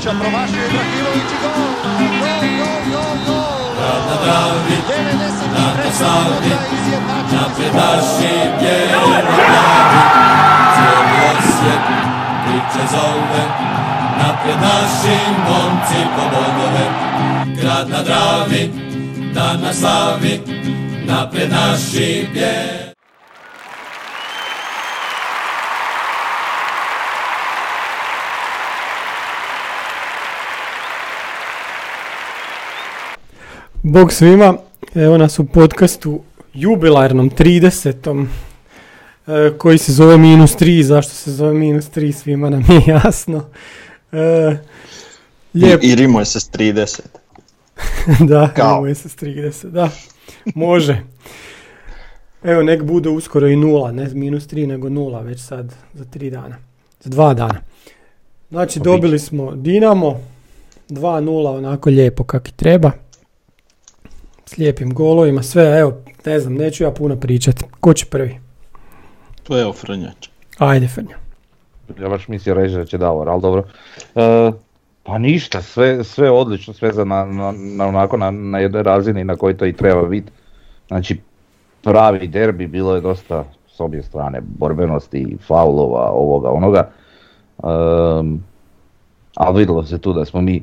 Ibrahimovića, promašio Ibrahimović i gol! Gol, gol, gol, gol! Na Dravi, 93. na Savi, minuta izjednačen napred naši bijeli glavi. Cijeli osjet priče zove, napred naši momci po bodove. Grad na Dravi, dan na slavi, napred naši bijeli. Bog svima, evo nas u podcastu jubilarnom 30. e, koji se zove minus 3, zašto se zove minus 3 svima nam je jasno. E, lijep, I, I rimuje se s 30. da, kao. evo je se s 30, da, može. Evo nek bude uskoro i nula, ne minus 3 nego nula već sad za 3 dana, za 2 dana. Znači Pa dobili smo Dinamo, 2-0 onako lijepo kak i treba. S lijepim golovima, sve, evo, ne znam, neću ja puno pričati. Ko će prvi? To je Ofrnjač. Ajde, Frnja. Ja baš mislio reći da će Davor, ali dobro. E, pa ništa, sve, sve odlično, sve za na, na, na onako na, na jednoj razini na kojoj to i treba biti. Znači, pravi derbi, bilo je dosta s obje strane borbenosti, faulova, ovoga, onoga. Um, ali vidjelo se tu da smo mi,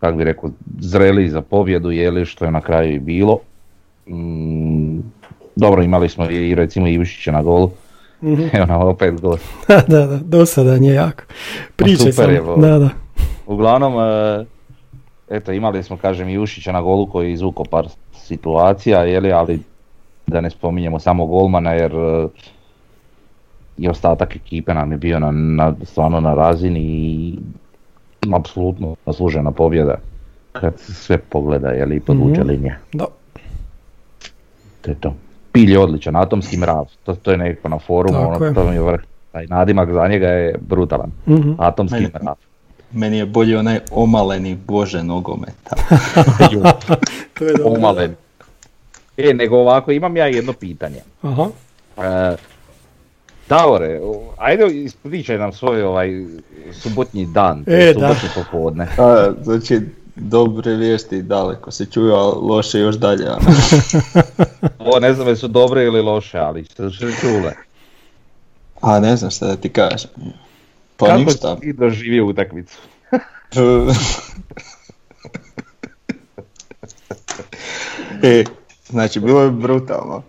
kako bi rekao, zreli za pobjedu, jeli što je na kraju i bilo. Mm, dobro, imali smo i recimo Ivišića na golu. Mhm. Evo nam opet gol. da, da, da, dosadan je jako. Pričaj je, samo. bo. Da, da. Uglavnom, e, eto imali smo kažem i Ušića na golu koji je izvukao par situacija, jeli, ali da ne spominjemo samo golmana jer e, i ostatak ekipe nam je bio na, na, stvarno na razini i apsolutno zaslužena pobjeda kad se sve pogleda jeli, i podvuče Mhm. linija. Da. To je to. Pilj je odličan, atomski mrav, to, to je nekako na forumu, Tako ono, je. to mi je vrh. Taj nadimak za njega je brutalan. Mhm. Atomski Meni- mrav. Meni je bolji onaj omaleni bože nogometa. To je dobro. Omalen. E, nego ovako, imam ja jedno pitanje. Aha. E, Davore, ajde ispričaj nam svoj ovaj subotnji dan, E, da. subotnji popodne. A, znači, dobre vijesti daleko se čuju, a loše još dalje. Ovo ne znam jesu dobre ili loše, ali se su čule. A ne znam šta da ti kažem. Pa Kako ništa. ti doživio utakmicu? e, znači, bilo je brutalno.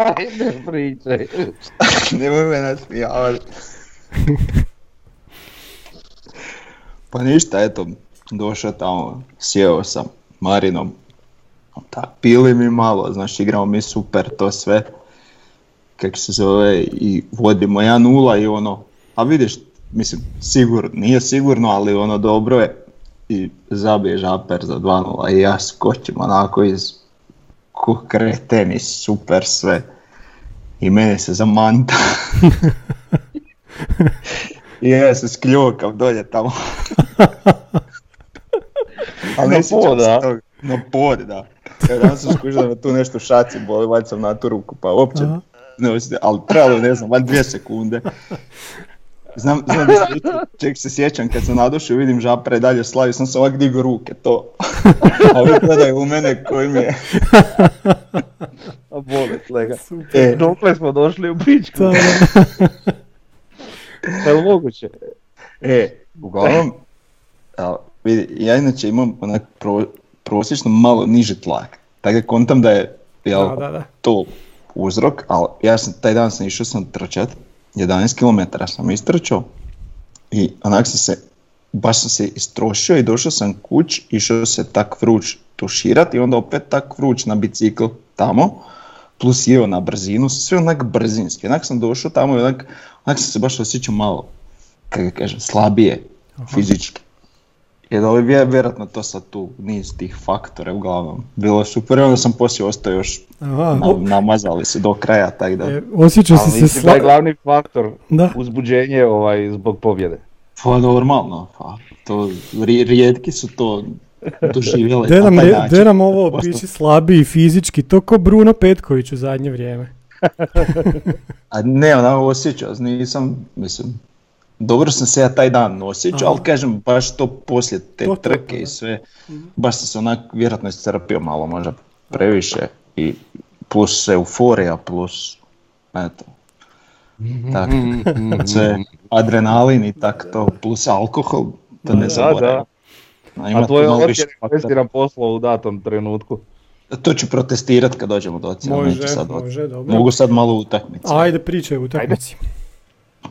Ajde pričaj. Nemoj me nasmijavati. pa ništa, eto, došao tamo, sjeo sam Marinom. Tak, pili mi malo, znaš, igramo mi super, to sve. Kako se zove, i vodimo 1-0 i ono, a vidiš, mislim, sigurno, nije sigurno, ali ono dobro je. I zabije žaper za 2-0 i ja skočim onako iz ko kreten i super sve. I mene se zamanta. I ja se skljokam dolje tamo. Ali Na ne sjećam pod, se a? toga. Na pod, da. Ja sam skužio da me tu nešto šaci boli, valjda sam na tu ruku, pa uopće ne osjećam, ali trebalo ne znam, valjda dvije sekunde. Znam, znam da se, ček se sjećam kad sam nadošao vidim žapre dalje slavi, sam se ovak digao ruke, to. A ovi gledaju u mene koji mi je. A bole lega. E, Dokle smo došli u pičku? Da, da. Je li moguće? E, uglavnom, a, vidi, ja inače imam onak pro, prosječno malo niži tlak. Tako da kontam da je jel, Da, da, da. to uzrok, ali ja sam, taj dan sam išao sam trčat, 11 km sam istrčao i onak sam se, baš sam se istrošio i došao sam kuć, išao se tak vruć tuširat i onda opet tak vruć na bicikl tamo, plus jeo na brzinu, sve onak brzinski. Onak sam došao tamo i onak, onak sam se baš osjećao malo, kako kažem, slabije fizički. Jer ali vje- vjerojatno to sad tu niz tih faktora uglavnom. Bilo je super onda sam poslije ostao još Aha, na, namazali se do kraja, tako da. e, osjećao si Ali se mislim da je sla... glavni faktor Da. uzbuđenje ovaj, zbog pobjede. Pa normalno, pa to ri- rijetki su to doživjeli na nam, taj način. de nam ovo Postao- pići slabiji fizički, to ko Bruno Petković u zadnje vrijeme. A ne, onako osjećao, nisam, mislim, dobro sam se ja taj dan osjećao, ali kažem, baš to poslije te To, to, trke da. i sve, baš sam se onak vjerojatno iscrpio malo, možda previše, i plus euforija, plus, eto, tak, sve, adrenalin i tak to, plus alkohol, to ne Da, zaboravim. A tvoj faktora. investiran poslo u datom trenutku. To ću protestirati kad dođemo do ocjena, Može, neću sad od- može, dobro. Mogu sad malo utakmice. Ajde, pričaj u utakmici.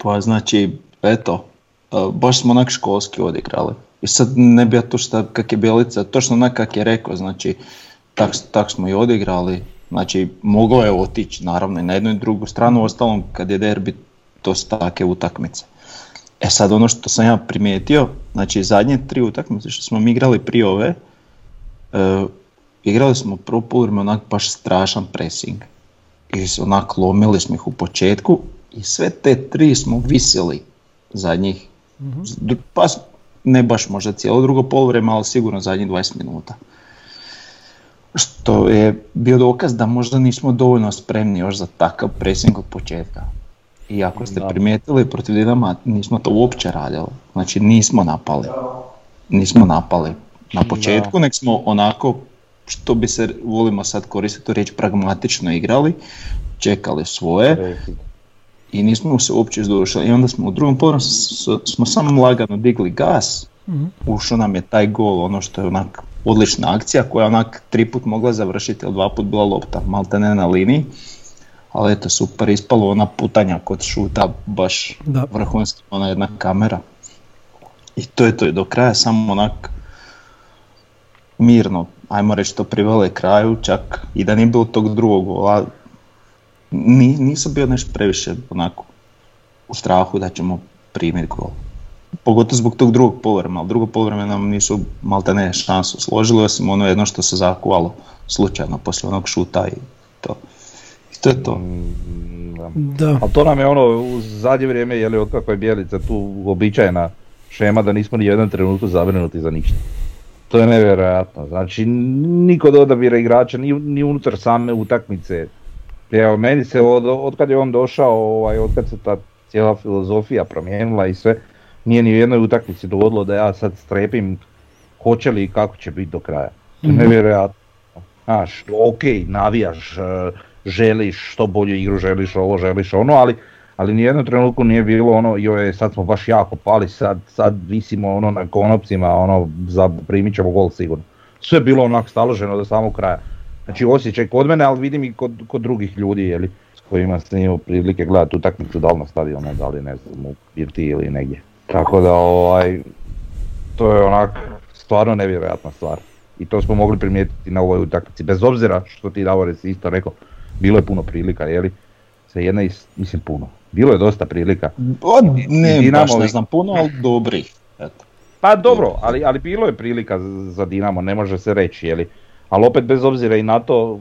Pa znači, eto, uh, baš smo onak školski odigrali. I sad ne bi ja to šta, kak je Bjelica, točno onak kak je rekao, znači, tak, tak smo i odigrali. Znači, moglo je otići, naravno, i na jednu i drugu stranu, ostalom, kad je derbi, to su take utakmice. E sad, ono što sam ja primijetio, znači, zadnje tri utakmice što smo mi igrali prije ove, uh, igrali smo prvo polovreme onak baš strašan pressing. I onak lomili smo ih u početku i sve te tri smo visili zadnjih, dru- pa ne baš možda cijelo drugo polovreme, ali sigurno zadnjih 20 minuta. Što je bio dokaz da možda nismo dovoljno spremni još za takav pressing od početka. I ako ste primijetili protiv Dinama nismo to uopće radili. Znači nismo napali. Nismo napali na početku, nek smo onako što bi se volimo sad koristiti riječ pragmatično igrali, čekali svoje i nismo se uopće izdušali. I onda smo u drugom s- smo samo lagano digli gas, ušao nam je taj gol, ono što je onak odlična akcija koja je onak tri put mogla završiti, ili dva put bila lopta, malte ne na liniji. Ali eto, super ispalo ona putanja kod šuta, baš Da. vrhunski, ona jedna kamera. I to je to, i do kraja samo onak mirno, ajmo reći to privele kraju, čak i da nije bilo tog drugog gola, ni, nisam bio nešto previše onako u strahu da ćemo primiti gol. Pogotovo zbog tog drugog polovremena, ali drugo polovreme nam nisu malte ne šansu složili, osim ono jedno što se zakuvalo slučajno poslije onog šuta i to. I to je to. Da. Ali to nam je ono u zadnje vrijeme, je li od kako je Bjelica tu uobičajena šema da nismo ni jednom trenutku zabrinuti za ništa. To je nevjerojatno. Znači, niko od odabira igrača, ni, ni unutar same utakmice. Evo, meni se od, od kad je on došao, ovaj, od kad se ta cijela filozofija promijenila i sve, nije ni u jednoj utakmici dogodilo da ja sad strepim hoće li i kako će biti do kraja. To je nevjerojatno. Znaš, ok, navijaš, e, želiš što bolju igru, želiš ovo, želiš ono, ali, ali nijednom trenutku nije bilo ono, joj, sad smo baš jako pali, sad, sad visimo ono na konopcima, ono, za, primit ćemo gol sigurno. Sve je bilo onak staloženo do samog kraja. Znači osjećaj kod mene, ali vidim i kod, kod drugih ljudi, jeli, s kojima sam imao prilike gledati utakmicu, da li na stadionu, da li ne znam, u Pirti ili negdje. Tako da, ovaj, to je onak stvarno nevjerojatna stvar. I to smo mogli primijetiti na ovoj utakmici. Bez obzira što ti Davore si isto rekao, bilo je puno prilika, jeli? Se jedna iz, mislim puno. Bilo je dosta prilika. O, ne, Dinamo baš ne znam puno, ali dobrih. Eto. Pa dobro, ali, ali bilo je prilika za- za Dinamo, ne može se reći, jeli? Ali opet bez obzira i na to,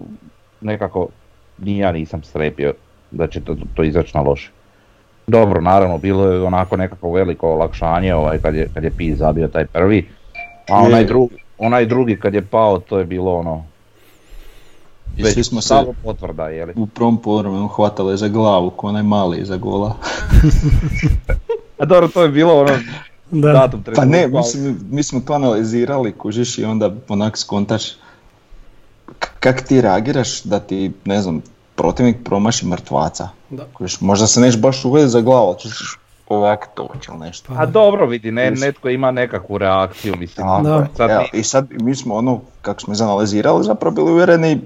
nekako ni ja nisam strepio da će to, to izaći na loše. Dobro, naravno, bilo je onako nekako veliko olakšanje ovaj, kad, je, kad je Pi zabio taj prvi, a onaj, drugi, onaj drugi kad je pao, to je bilo ono, I već svi smo se samo potvrda, jeli? u prvom polovremenu hvatali za glavu, ko onaj mali iza gola. A dobro, to je bilo ono, Da. datum Pa ne, ali- mislim, mi smo to analizirali, kužiš i onda onak skontaš kak ti reagiraš da ti, ne znam, protivnik promaši mrtvaca. Da. Možda se neš baš uvesti za glavu, ćeš ovak toći ili nešto. A dobro vidi, ne, netko ima nekakvu reakciju, mislim. Da. Sad Evo, I sad mi smo ono, kako smo izanalizirali, zapravo bili uvjereni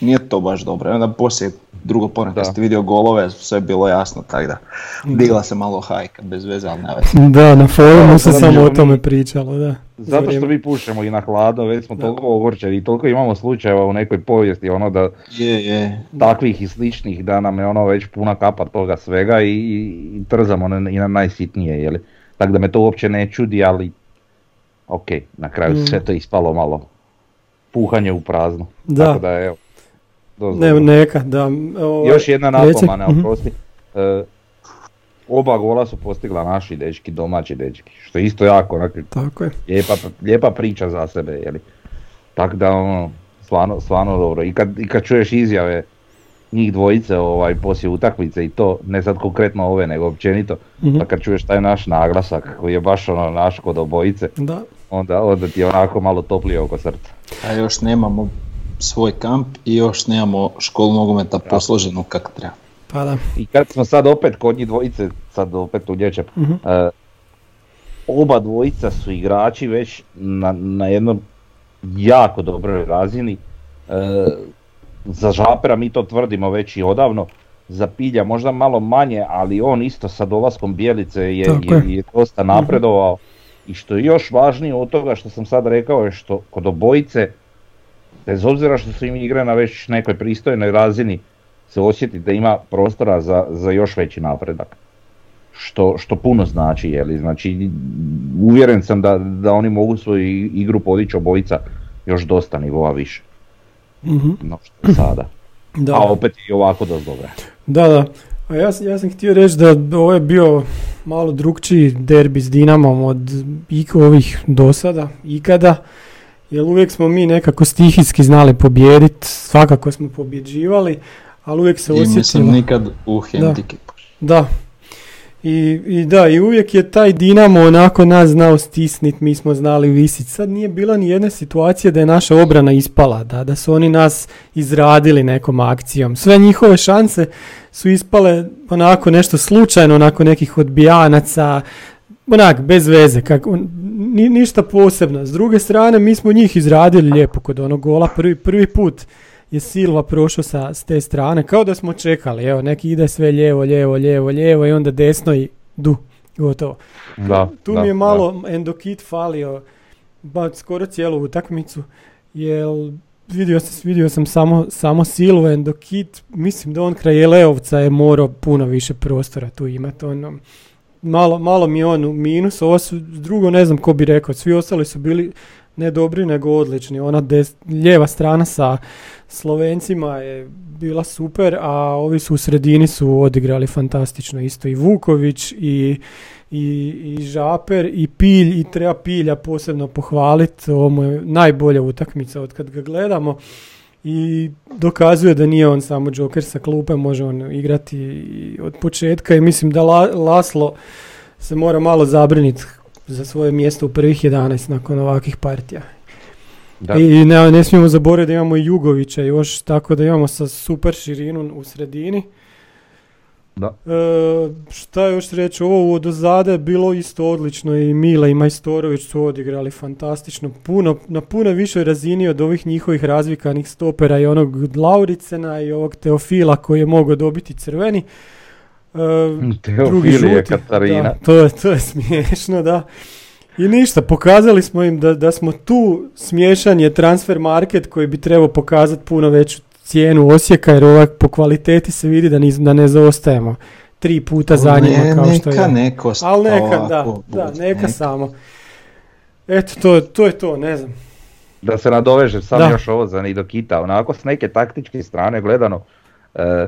nije to baš dobro. I onda poslije drugo ponovno kad Da. ste vidio golove, sve je bilo jasno, tako da digla se malo hajka, bez veze, ali ne. Da, na forumu se Da, samo o tome pričalo, da. Za Zato što mi pušemo i na hladno, već smo toliko ogorčeni i toliko imamo slučajeva u nekoj povijesti, ono da Je, je. takvih i sličnih da nam je ono već puna kapa toga svega i, i trzamo na, i na najsitnije, jeli. Tako da me to uopće ne čudi, ali ok, na kraju Mm. sve to ispalo malo puhanje u prazno. Da. Tako da evo. Ne, neka, da. ovaj, Još jedna napomena, Mhm. oprosti. E, oba gola su postigla naši dečki, domaći dečki, što je isto jako onak, Tako je. lijepa, lijepa priča za sebe, jeli. Tako da ono, stvarno, stvarno dobro. I kad, I kad čuješ izjave njih dvojice ovaj, poslije utakmice i to, ne sad konkretno ove, nego općenito, Mhm. pa kad čuješ taj naš naglasak koji je baš ono naš kod obojice, Da. onda, onda ti je onako malo toplije oko srca. A još nemamo svoj kamp i još nemamo školu nogometa posloženu kako treba. Pa da. I kad smo sad opet kod njih dvojice, sad opet udječem, Mhm. e, oba dvojica su igrači već na, na jednom jako dobroj razini. E, za Žapera mi to tvrdimo već i odavno, za Pilja možda malo manje, ali on isto sa dolaskom Bijelice je, je, je. je dosta napredovao. I što je još važnije od toga što sam sad rekao je što kod obojice, bez obzira što su im igre na već nekoj pristojnoj razini, se osjeti da ima prostora za, za još veći napredak. Što, što puno znači, jeli? Znači, uvjeren sam da, da oni mogu svoju igru podići obojica još dosta nivoa više, Mhm. no što je sada. Da. A opet i ovako dosta dobra. Da, da. A ja, ja sam htio reći da ovo je bio malo drugčiji derbi s Dinamom od ovih dosada, ikada. Jer uvijek smo mi nekako stihijski znali pobijediti, svakako smo pobjeđivali, ali uvijek se I mislim osjetilo. nikad u hendikepu. Da. I, I da, i uvijek je taj Dinamo onako nas znao stisnit, mi smo znali visit. Sad nije bila ni jedna situacija da je naša obrana ispala, da, da su oni nas izradili nekom akcijom. Sve njihove šanse su ispale onako nešto slučajno, onako nekih odbijanaca, onak, bez veze, kako, ni, ništa posebno. S druge strane, mi smo njih izradili lijepo kod onog gola, prvi, prvi put je Silva prošao sa s te strane, kao da smo čekali, evo, neki ide sve lijevo, lijevo, lijevo, lijevo i onda desno i du, gotovo. Da, Tu da, mi je da. malo Endokit falio, ba, skoro cijelu utakmicu, jer vidio, sam- vidio sam samo, samo Silva, Endokit, mislim da on kraj Eleovca je morao puno više prostora tu imati, ono, malo, malo mi on u minus, ovo su, drugo ne znam ko bi rekao, svi ostali su bili ne dobri nego odlični, ona des, lijeva strana sa Slovencima je bila super, a ovi su u sredini su odigrali fantastično. Isto i Vuković i, i, i Žaper i Pilj i treba Pilja posebno pohvaliti, ovo mu je najbolja utakmica od kad ga gledamo i dokazuje da nije on samo Joker sa klupe, može on igrati od početka i mislim da La- Laslo se mora malo zabriniti za svoje mjesto u prvih 11 nakon ovakvih partija. Da. I ne, ne smijemo zaboraviti da imamo i Jugovića još, tako da imamo sa super širinu u sredini. Da. E, šta još reći, ovo od ozada je bilo isto odlično i Mila i Majstorović su odigrali fantastično, puno, na puno višoj razini od ovih njihovih razvikanih stopera i onog Lauricena i ovog Teofila koji je mogao dobiti crveni. E, drugi žuti, Katarina. da, to, je, to je smiješno, da. I ništa, pokazali smo im da, da smo tu smiješan je transfer market koji bi trebao pokazati puno veću cijenu Osijeka jer ovak po kvaliteti se vidi da, niz- da ne zaostajemo tri puta za njima Ne, kao što neka je. neko Ali neka, da, da, bude, neka samo. Eto, to, to je to, ne znam. Da se nadovežem sam Da. još ovo za Nidokita, onako s neke taktičke strane gledano, e,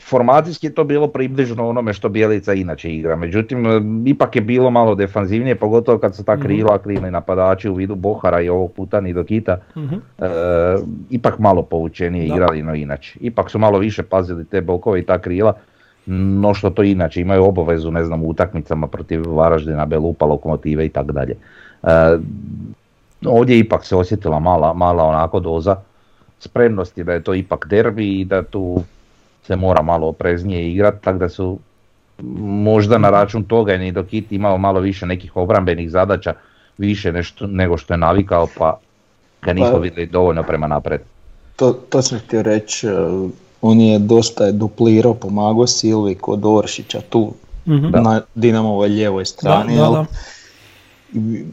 formacijski je to bilo približno onome što Bijelica inače igra, međutim e, ipak je bilo malo defanzivnije, pogotovo kad su ta Mhm. krila, krivni napadači u vidu Bohara i ovog puta Nidokita, Mhm. e, ipak malo povučenije Da. igrali no inače. Ipak su malo više pazili te bokove i ta krila, no što to inače imaju obavezu, ne znam, u utakmicama protiv Varaždina, Belupa, Lokomotive i tako dalje. E, Ovdje ipak se osjetila mala, mala onako doza spremnosti da je to ipak derbi i da tu se mora malo opreznije igrati, tako da su možda na račun toga i Dokit imao malo više nekih obrambenih zadaća, više nešto, nego što je navikao, pa ga nismo Pa- vidjeli dovoljno prema napred. To, to sam htio reći, uh, on je dosta je duplirao, pomagao Silvi kod Oršića tu Mhm. na Dinamovoj lijevoj Da, strani. da, jel? da. I,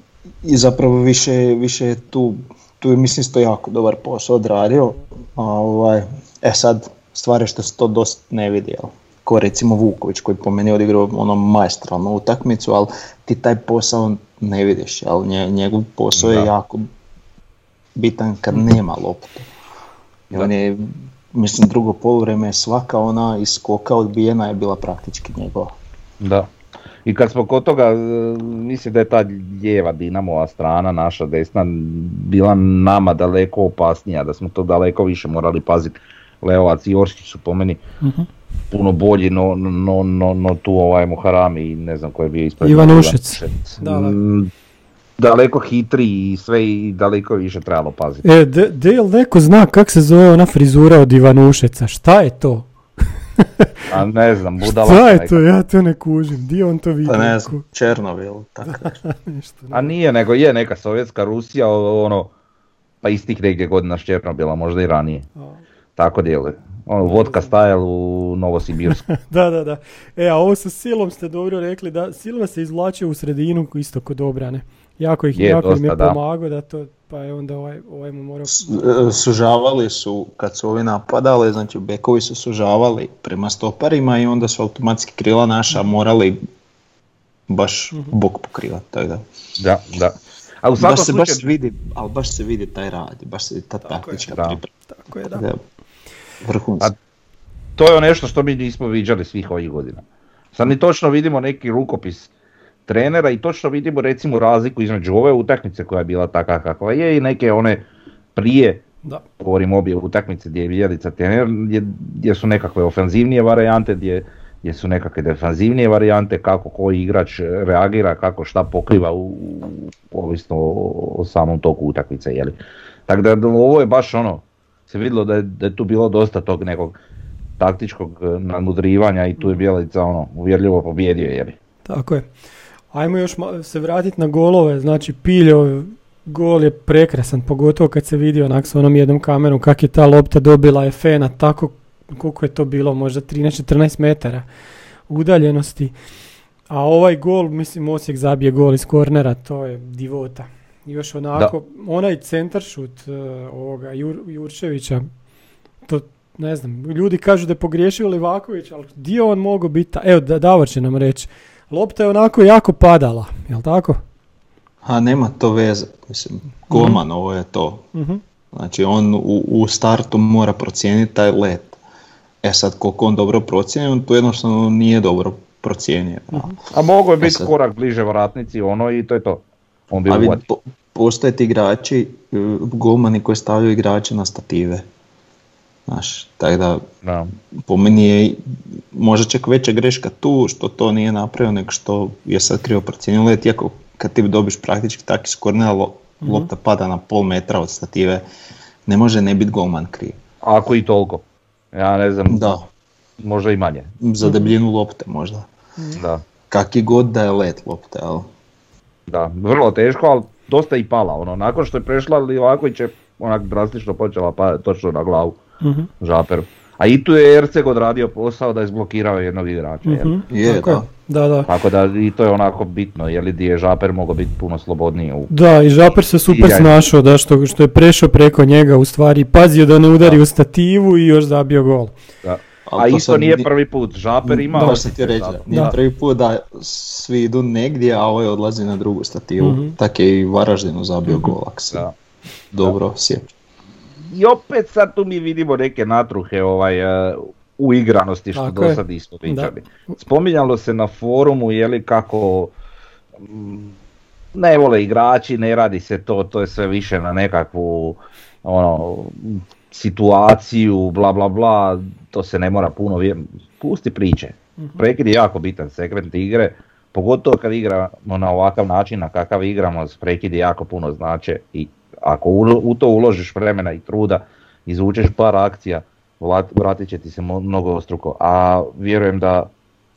I zapravo više, više je tu, tu je mislim isto jako dobar posao odradio. A, ovaj, e sad, stvar je što se to dosta ne vidi, jel? Ko recimo Vuković koji po meni odigrao ono maestralnu utakmicu, ali ti taj posao ne vidiš, jel? Nje- njegov posao Da. je jako bitan kad nema loptu. I on je, mislim, drugo poluvreme svaka ona iskoka odbijena je bila praktički njegova. Da. I kad smo kod toga, mislim da je ta lijeva Dinamova strana, naša desna, bila nama daleko opasnija, da smo to daleko više morali paziti Leovac i Oršić su po meni Mhm. puno bolji no, no, no, no tu ovaj Muharami i ne znam ko je bio ispred. Ivanušec. Ivanušec. Da, da. Mm, Daleko hitri i sve i daleko više trebalo paziti. E, de, de, jel neko zna kak se zove ona frizura od Ivanušeca? Šta je to? A ne znam, budala. Šta je to? Ja to ne kužim. Di on to vidio? Pa ne znam, Černovil, tako nešto. A nije, nego je neka sovjetska Rusija, ono, pa iz tih negdje godina s Černobila, možda i ranije. A. Tako djeluje. Ono, vodka style u Novosibirsku. Da, da, da. E, a ovo sa silom ste dobro rekli, da Silva se izvlačio u sredinu isto kod obrane. Jako ih Je, jako im je dosta, da. pomagao da to, pa je onda ovaj, ovaj mu morao... S- e, Sužavali su, kad su ovi napadali, znači bekovi su sužavali prema stoparima i onda su automatski krila naša morali baš bok pokrivati, tako da. da, da. A u Baš se, baš slučaju, vidi, ali baš se vidi taj rad, baš se vidi ta taktička da. priprema. Tako je, da. Vrhunski. A- to je nešto što mi nismo viđali svih ovih godina. Sad mi točno vidimo neki rukopis trenera i točno vidimo recimo razliku između ove utakmice koja je bila takva kakva je i neke one prije Da. govorim obje utakmice gdje je Bjelica trener, gdje, gdje su nekakve ofenzivnije varijante, gdje, gdje su nekakve defanzivnije varijante, kako koji igrač reagira, kako šta pokriva, u, u- ovisno o, o samom toku utakmice. Jeli. Tako da ovo je baš ono, se vidjelo da je, da je tu bilo dosta tog nekog taktičkog eh, nadmudrivanja i tu je Bjelica ono, uvjerljivo pobjedio. Jeli. Tako je. Ajmo još se vratiti na golove, znači Piljo, gol je prekrasan, pogotovo kad se vidi onak s onom jednom kamerom kak je ta lopta dobila Efena, tako koliko je to bilo, možda 13-14 metara udaljenosti. A ovaj gol, mislim Osijek zabije gol iz kornera, to je divota. Još onako, onaj centaršut uh, ovoga Jur- Jurčevića, to ne znam, ljudi kažu da je pogriješio Livaković, ali je on mogao biti, evo da, Davor će nam reći, lopta je onako jako padala, jel tako? A nema to veze, mislim, golman ovo je to. Mhm. Znači on u, u startu mora procijeniti taj let. E sad koliko on dobro procijeni, on to jednostavno nije dobro procijenio. A mogo je E biti sad- korak bliže vratnici ono i to je to. On bi A vidi, uvatio. po, postoje ti igrači, e, golmani koji stavljaju igrače na stative. Znaš, tako da Da. po meni je možda čak veća greška tu što to nije napravio nego što je sad krivo procijenio let, iako kad ti dobiš praktički tak iz kornera lo- lopta pada na pol metra od stative, ne može ne biti golman kriv. Ako i toliko. Ja ne znam, Da, možda i manje. za debljinu lopte možda. Da. Kaki god da je let lopte, ali Da, vrlo teško, ali dosta i pala. Ono, nakon što je prešla Livaković je onak drastično počela pa točno na glavu Mhm. Žaperu. A i tu je Erceg odradio posao da je zblokirao jednog igrača. Mhm, Je, tako je. da. Da, da. Tako da i to je onako bitno, jer li di je Žaper mogao biti puno slobodniji. U... Da, i Žaper se super I ja- snašao da što, što je prešao preko njega u stvari, pazio da ne udari Da. u stativu i još zabio gol. Da. Ali A to isto nije ni- prvi put, Žaper ima... Da, sam ti reći, nije Da. prvi put da svi idu negdje, a ovaj odlazi na drugu stativu. Mhm. Tak je i Varaždinu zabio gol, se Da. dobro sjećam. I opet sad tu mi vidimo neke natruhe ovaj, e, u igranosti što Tako do sad nismo Da. viđali. Spominjalo se na forumu je li kako mm, ne vole igrači, ne radi se to, to je sve više na nekakvu ono, situaciju, bla bla bla, to se ne mora puno vje- pusti priče. Prekid je jako bitan segment igre, pogotovo kad igramo na ovakav način na kakav igramo, prekidi jako puno znače i ako u to uložiš vremena i truda, izvučeš par akcija, vratit će ti se mnogo struko, a vjerujem da,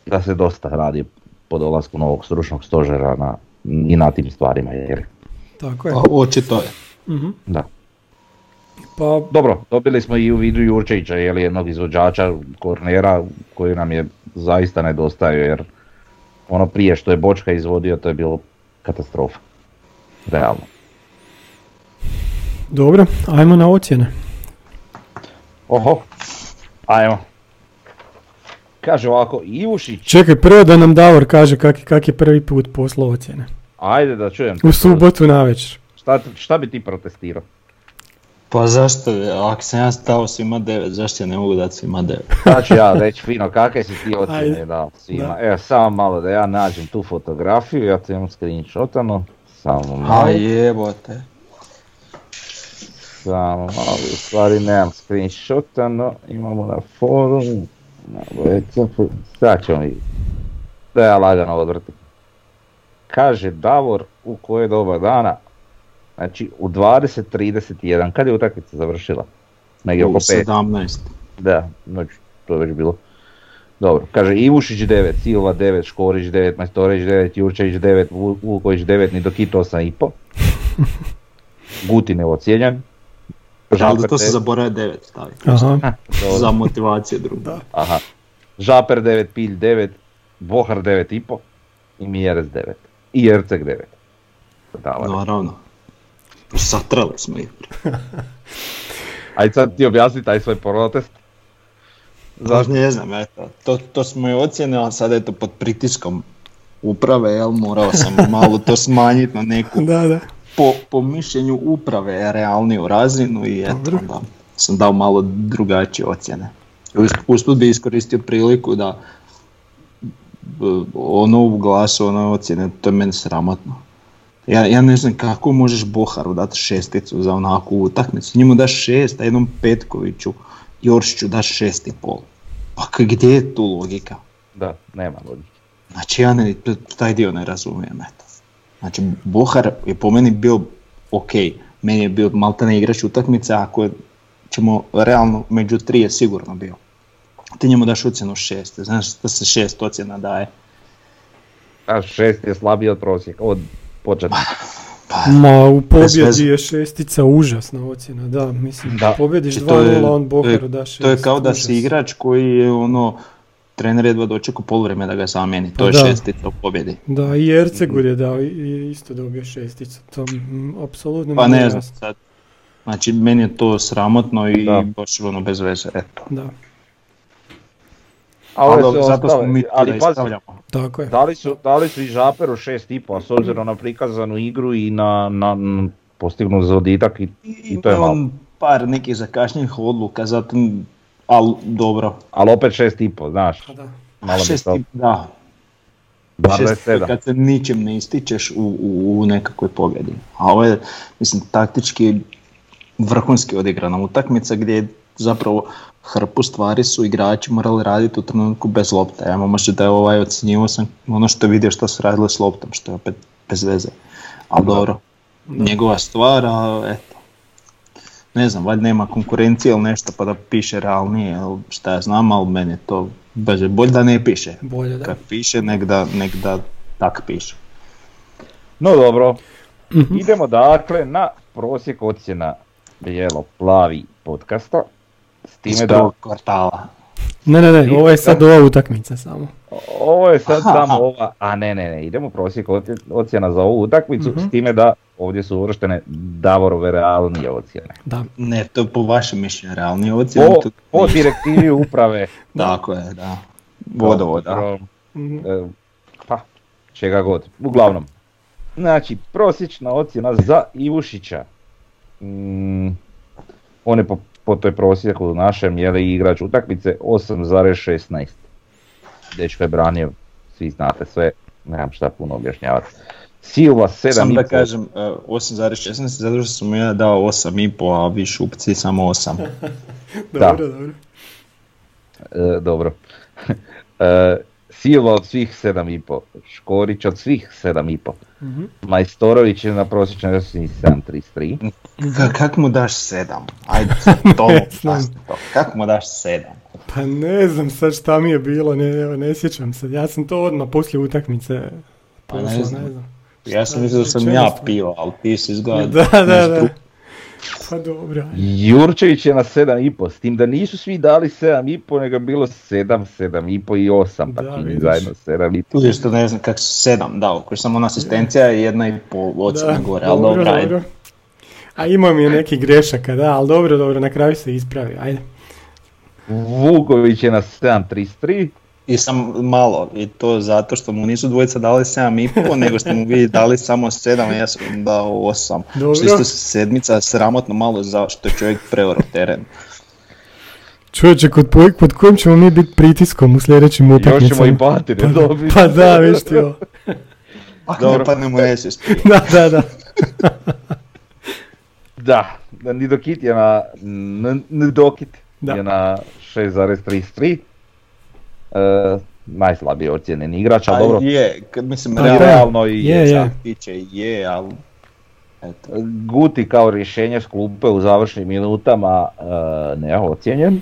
da se dosta radi po dolasku novog stručnog stožera na, i na tim stvarima. Jer, Tako je. Pa očito je. Mhm. da. Pa Dobro, dobili smo i u vidu Jurčevića, je jednog izvođača kornera koji nam je zaista nedostajao jer ono prije što je Bočka izvodio to je bilo katastrofa. Realno. dobro, ajmo na ocjene. Oho, ajmo. Kaže ovako, Ivušić, Čekaj, prvo da nam Davor kaže kak, kak je prvi put poslao ocjene. ajde da čujem. U subotu navečer. Šta, šta bi ti protestirao? Pa zašto, ako sam ja stao svima devet, zašto ja ne mogu dati svima devet? Sad ću ja reći fino kakve si ti ocjene dao svima. Da. Evo samo malo da ja nađem tu fotografiju, ja to imam screenshotano. Samo malo. A jebote. Samo malo, u stvari nemam screenshota, no imamo na forumu, na Whatsappu, sad ćemo vidjeti. Da ja lagano odvrtim. Kaže Davor u koje doba dana, znači u 20.31, kad je utakmica završila? Negdje oko 5. 17. Da, znači to je već bilo. Dobro, kaže Ivušić 9, Silva 9, Škorić 9, Majstorić 9, Jurčević 9, Vu- Vuković 9, Nidokito 8,5. Gutin je ocijenjen. Ali da to Žaper se 9, zaboravio 9 staviti. Aha, Za motivacije druga. aha. Žaper 9, Pilj 9, Bohar 9,5 i Mjerez 9. I Erceg 9. Davor. Naravno. Satrali smo ih. Ajde sad ti objasni taj svoj protest. Zašto? Ne znam, eto. To, to smo i ocjene, ali sad eto pod pritiskom uprave, jel, morao sam malo to smanjiti na neku, da, da. po, po mišljenju uprave, realniju razinu i eto, Dobro. onda sam dao malo drugačije ocjene. Us- Usput bi iskoristio priliku da b- ono u glasu, ono ocjene, to je meni sramotno. Ja, ja ne znam kako možeš Boharu dati šesticu za onakvu utakmicu. Njemu daš šest, a jednom Petkoviću, Joršiću daš šest i pol. Pa gdje je tu logika? Da, nema logike. Znači ja ne, taj dio ne razumijem, eto. Znači Bohar je po meni bio ok, meni je bio maltene igrač utakmice, ako ćemo realno među tri je sigurno bio. Ti njemu daš ocjenu šest, znaš da se šest ocjena daje. A šest je slabiji od prosjeka, od početka. Pa, Ma u pobjedi je šestica užasna ocjena, da, mislim, Da. pobjediš Znači, to je- 2-0, on Boharu da šest. To je kao da užas. si igrač koji je ono, trener jedva dočekao poluvreme da ga zamijeni, to Pa je da. šestica u pobjedi. Da, i Ercegur je dao i- isto dobio šesticu, to mm, apsolutno Pa ne znam sad. Znači meni je to sramotno i Da. baš ono bez veze, eto. Da, A ove su zato smo mi ali pazi, tako je. dali su, dali su i Žaperu 6,5, a s obzirom na prikazanu igru i na, na, na postignu zoditak i, i to je malo. on par nekih zakašnjenih odluka, zato, ali dobro. Ali opet 6,5, znaš, Pa da. malo Šest i- da, bar šest 27. kad se ničim ne ističeš u, u, u nekakvoj pobjedi. A ovo je, mislim, taktički vrhunski odigrana utakmica gdje je zapravo hrpu stvari su igrači morali raditi u trenutku bez lopte. Ja možda da je ovaj ocjenjivo sam ono što je vidio što su radili s loptom, što je opet bez veze. Ali dobro, njegova stvar, a eto. Ne znam, valjda nema konkurencije ili nešto pa da piše realnije, šta ja znam, ali meni je to bolje da ne piše. Bolje da. Kad piše, nek da, nek da tak piše. No dobro, Mhm. idemo dakle na prosjek ocjena bijelo-plavi podcasta. S time Iz da, kvartala. Ne, ne, ne, ovo je sad ova utakmica samo. ovo je sad Aha, samo aha. ova, a ne, ne, ne, idemo prosjek ocje- ocjena za ovu utakmicu, Mhm. s time da ovdje su uvrštene Davorove realnije ocjene. Da, Ne, to po vašem mišljenju realnije ocjene. Po, to- po direktivi uprave. Tako je, da. Vodovoda. Mhm. e, pa, čega god. Uglavnom, znači, prosječna ocjena za Ivušića. Mm, on je po, po toj prosjeku našem, je li igrač utakmice, 8,16. Dečko je branio, svi znate sve, nemam šta puno objašnjavati. Silva 7,5. Samo da kažem, uh, 8,16, zato što sam mu ja dao 8,5, a vi šupci samo 8. Da. dobro, dobro. E, dobro. e, Silva od svih 7,5, Škorić od svih 7,5. Mhm. Majstorović je na prosječnoj ocjeni 7,33. Ka- kak mu daš 7? Ajde, to to. Kak mu daš 7? Pa ne znam sad šta mi je bilo, ne, ne sjećam se. Ja sam to odmah poslije utakmice Pa ne znam. ne znam. Ja sam mislio da sam ja pio, ali ti si izgleda Da, da, da. Pa dobro. Jurčević je na 7,5, s tim da nisu svi dali 7,5, nego je bilo 7, 7,5 i 8, Da, pa mi zajedno 7,5. Tu što ne znam kak su 7 dao, koji samo ona asistencija je jedna i pol ocjena gore, ali dobro, ajde. A imao mi je neki grešaka, da, ali dobro, dobro, na kraju se ispravi, ajde. Vuković je na 7,33, I sam malo, i to zato što mu nisu dvojica dali 7,5, nego ste mu vi dali samo 7, a ja sam mu dao 8. Dobro. Što isto sedmica sramotno malo za što je čovjek preoro teren. Čovječe, kod, poj- pod kojim ćemo mi biti pritiskom u sljedećim još utakmicama? ćemo i batine pa, dobiti. pa da, viš ti ovo. Ako Dobro. ne padne mu SS. Da, da, da. Da, Nidokit je na, N- Ndokit Da. je na 6,33. E, najslabije ocijenjeni igrač, ali dobro, je, kad mislim, Pa realno, i Je, je. tiče je, ali... Eto. Guti kao rješenje s klupe u završnim minutama e, ne ocijenjen. E,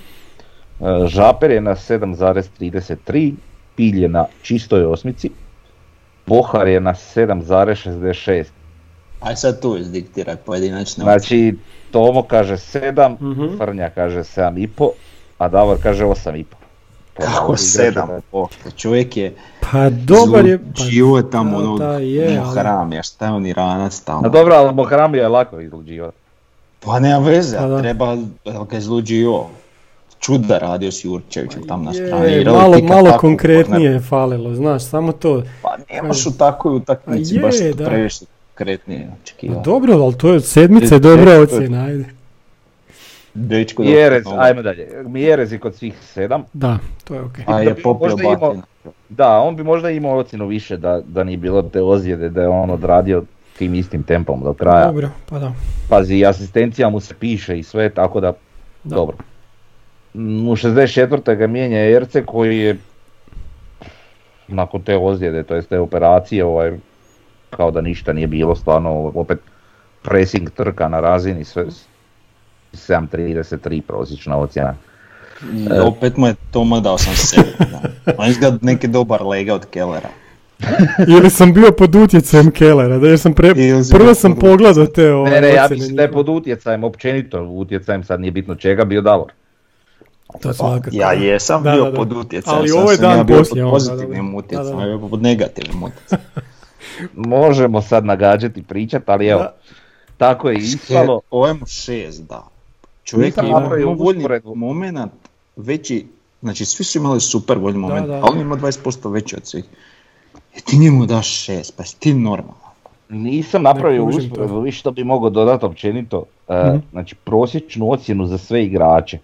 Žaper je na 7,33, Pilj je na čistoj osmici, Bohar je na 7,66. Aj sad tu izdiktiraj pojedinačne Znači, Tomo kaže 7, Mhm. Frnja kaže 7,5, a Davor kaže 8,5. Kako sedam? O, čovjek je Pa dobar je... Pa, Živo je tamo da, ono da, je, ali- haram, ja šta je on Iranac tamo. A dobro, ali Mohramija je lako izluđivati. Pa nema veze, Pa da. treba, ga izluđio. Čuda radio s Jurčevićem tam na je, strani. igrali malo, malo tako, konkretnije je falilo, znaš, samo to. Pa nemaš u takvoj utakmici je, baš da. previše konkretnije Pa očekivati. dobro, ali to je sedmica je dobra ocjena, ajde. Dečko Mjerez, dobro. ajmo dalje. Mjerez je kod svih 7. Da, to je okej. A Da je popio možda imao-. Da, on bi možda imao ocjenu više da, da nije bilo te ozljede, da je on odradio tim istim tempom do kraja. Dobro, pa da. Pazi, asistencija mu se piše i sve, tako da, Da. dobro. Mm, U 64. ga mijenja Erce koji je nakon te ozljede, to jest te operacije, ovaj, kao da ništa nije bilo, stvarno opet pressing trka na razini, sve 7.33 prosječna ocjena. I opet mu je Toma dao sam sebi. Da. On izgleda neki dobar lega od Kellera. Ili sam bio pod utjecajem Kellera, da jer sam pre... Prvo bio sam pogledao te ove Ne, ne, ja mislim da je pod utjecajem, općenito utjecajem, sad nije bitno čega, bio Davor. To svakako. Ja jesam Da, bio da, da. pod utjecajem, Ali ovo je sam ja dan bio poslije pod da, pozitivnim utjecajem, Da, da. ja bio pod negativnim utjecajem. Možemo sad nagađati pričat, ali evo, Da. tako je ispalo. Ovo je mu šest, da. Čovjek je imao napravio voljni moment veći, znači svi su imali super voljni moment, da. a on ima 20% veći od svih. I ti njemu daš šest, pa si ti normalan. Nisam napravio usporedbu, to. vi što bi mogao dodati općenito, e, Mhm. znači prosječnu ocjenu za sve igrače.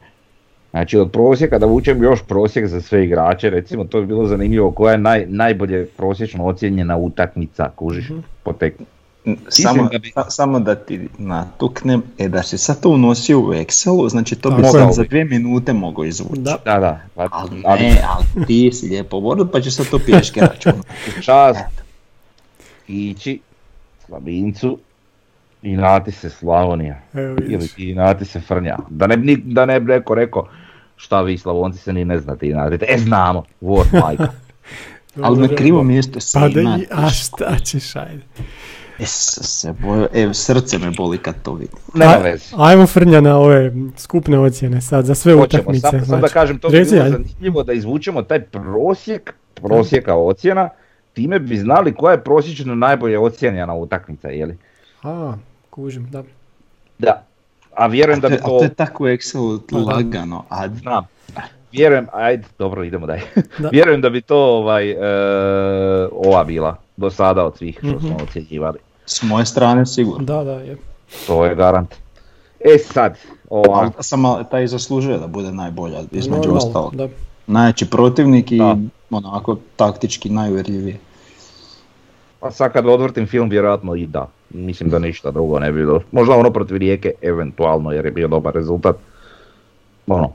Znači od prosjeka da vučem još prosjek za sve igrače, recimo to bi bilo zanimljivo koja je naj, najbolje prosječno ocijenjena utakmica, kužiš, Mhm. po tek. Samo, da bi- sa- samo da ti natuknem, e da si sad to unosio u Excelu, znači to bi sad za dvije minute mogao izvući. Da. Da, da, pa, Ali ali ne, ali ti si lijepo vodio pa ćeš sad to pješke računati. čast ići Slabincu i nati se Slavonija. Evo Ili vidiš. i nati se Frnja. Da ne, da ne bi neko rekao šta vi Slavonci se ni ne znate i nadite. E znamo, vod majka. Ali na krivo mjesto se Pa da i, a šta ćeš, ajde. E, se bojo, e, srce me boli kad to vidim. Nema A- veze. Ajmo Frnja na ove skupne ocjene sad za sve Hoćemo, utakmice. samo, samo da znači. kažem, to bi bilo zanimljivo da izvučemo taj prosjek, prosjeka ocjena, time bi znali koja je prosječno najbolje ocijenjena utakmica, jeli? A, kužim, da. Da. A vjerujem da To bi je- to... ali to je tako da. lagano, a Znam. Vjerujem, ajde, dobro, idemo dalje. Da. Vjerujem da bi to ovaj, e, ova bila do sada od svih što smo Mhm. ocjenjivali. S moje strane sigurno. Da, da, je. To je garant. E sad, ova, samo taj zaslužuje da bude najbolja između ostalog. Da. Najjači protivnik i Da. onako taktički najuvjerljiviji. pa sad kad odvrtim film vjerojatno i da. Mislim da ništa drugo ne bi bilo. Možda ono protiv Rijeke eventualno jer je bio dobar rezultat. Ono,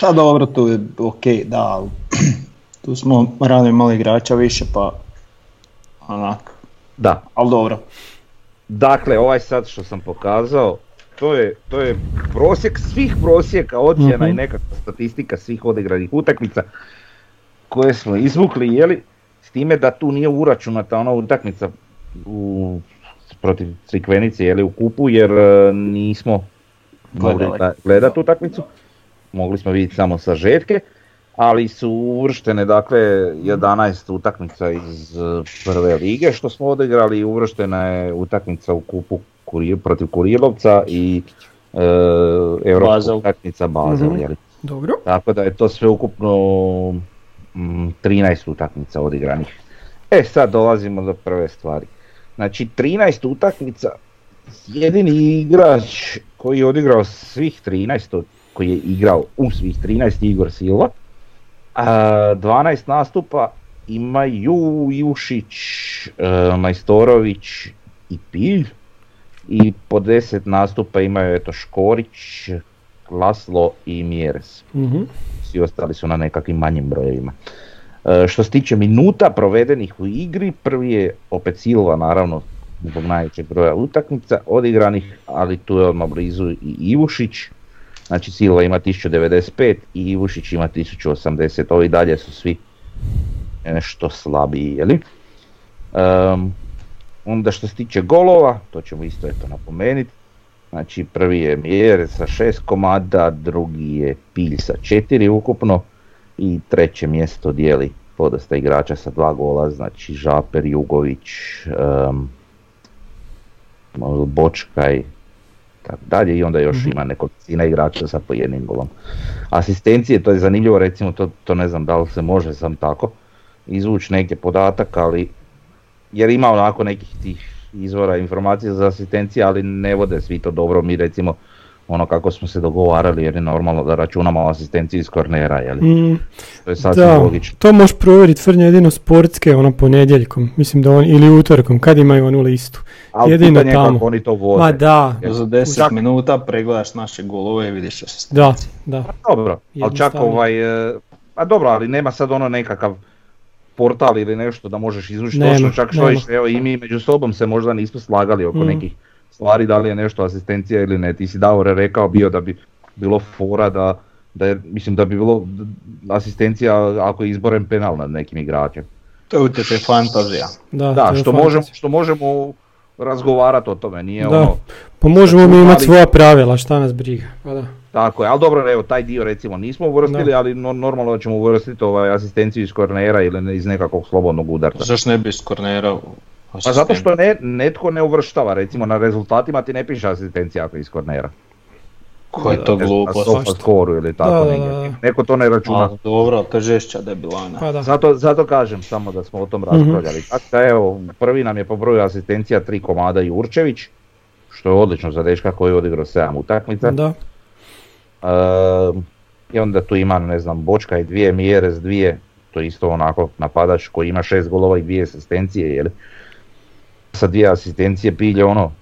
Pa dobro, tu je ok, da, ali tu smo rano imali igrača više, pa onak, da. ali dobro. Dakle, ovaj sad što sam pokazao, to je, to je prosjek svih prosjeka ocjena Mhm. i nekakva statistika svih odigranih utakmica koje smo izvukli, jeli, s time da tu nije uračunata ona utakmica u, protiv Crikvenice, jeli, u kupu, jer e, nismo mogli Gledali. da- gledat utakmicu, mogli smo vidjeti samo sažetke, ali su uvrštene dakle 11 utakmica iz e, prve lige što smo odigrali i uvrštena je utakmica u kupu Kurir, protiv Kurilovca i e, europska utakmica Basel, Mhm. jeli. Dobro. Tako da je to sve ukupno mm, 13 utakmica odigranih. E sad dolazimo do prve stvari. Znači 13 utakmica, jedini igrač koji je odigrao svih 13, to- koji je igrao u svih 13 je Igor Silva. A 12 nastupa imaju Jušić, e, Majstorović i Pilj. i po 10 nastupa imaju eto Škorić, Laslo i Mjeres. Mhm. Svi ostali su na nekakvim manjim brojevima. E, što se tiče minuta provedenih u igri, prvi je opet Silva naravno zbog najvećeg broja utakmica odigranih, ali tu je odmah blizu i Ivušić. Znači Silva ima 1095 i Ivušić ima 1080, ovi dalje su svi nešto slabiji, jeli? Em, onda što se tiče golova, to ćemo isto eto napomenuti. Znači prvi je Mjer sa 6 komada, drugi je Pilj sa 4 ukupno i treće mjesto dijeli podosta igrača sa dva gola, znači Žaper, Jugović, em, Bočkaj, tako dalje i onda još ima nekolicina igrača sa po jednim golom. Asistencije, to je zanimljivo, recimo to, to ne znam da li se može sam tako izvući neki podatak, ali jer ima onako nekih tih izvora informacija za asistencije, ali ne vode svi to dobro. Mi recimo ono kako smo se dogovarali jer je normalno da računamo asistenciju iz kornera, jel? Mm, To je sasvim da, logično. to možeš provjeriti tvrdnje jedino sportske, ono ponedjeljkom, mislim da on, ili utorkom, kad imaju onu listu. Ali jedino pitanje je tamo. kako oni to vode. Ma da, Za 10 Čak- minuta pregledaš naše golove i vidiš asistencije. da, da. Dobro, ali čak ovaj, e, a dobro, ali nema sad ono nekakav portal ili nešto da možeš izvući točno, čak što nema. više, evo i mi među sobom se možda nismo slagali oko Mm. nekih stvari, da li je nešto asistencija ili ne, ti si Davore rekao bio da bi bilo fora da, da je, mislim da bi bilo asistencija ako je izboren penal nad nekim igračem. To je utjecaj fantazija. Da, Da, što možemo, što možemo razgovarati o tome, nije Da. ono, Pa možemo mi imati ali- svoja pravila, šta nas briga. Pa da. Tako je, ali dobro, evo, taj dio recimo nismo uvrstili, ali no- normalno da ćemo uvrstiti ovaj asistenciju iz kornera ili ne- iz nekakvog slobodnog udarca. Zašto ne bi iz kornera Pa zato što ne, netko ne uvrštava, recimo na rezultatima ti ne piše asistencija ako je iz kornera. Ko je to sofa skoru ili tako Da, da, negdje. da. Neko to ne računa. A, dobro, to je žešća debilana. Pa da. Zato, zato kažem samo da smo o tom raspravljali. Tako da evo, prvi nam je po broju asistencija tri komada Jurčević, što je odlično za dečka koji je odigrao 7 utakmica. Da. Ehm, I onda tu ima, ne znam, Bočka i dvije, Mjeres dvije, to je isto onako napadač koji ima šest golova i dvije asistencije, jel? Sa dvije asistencije pilje ono,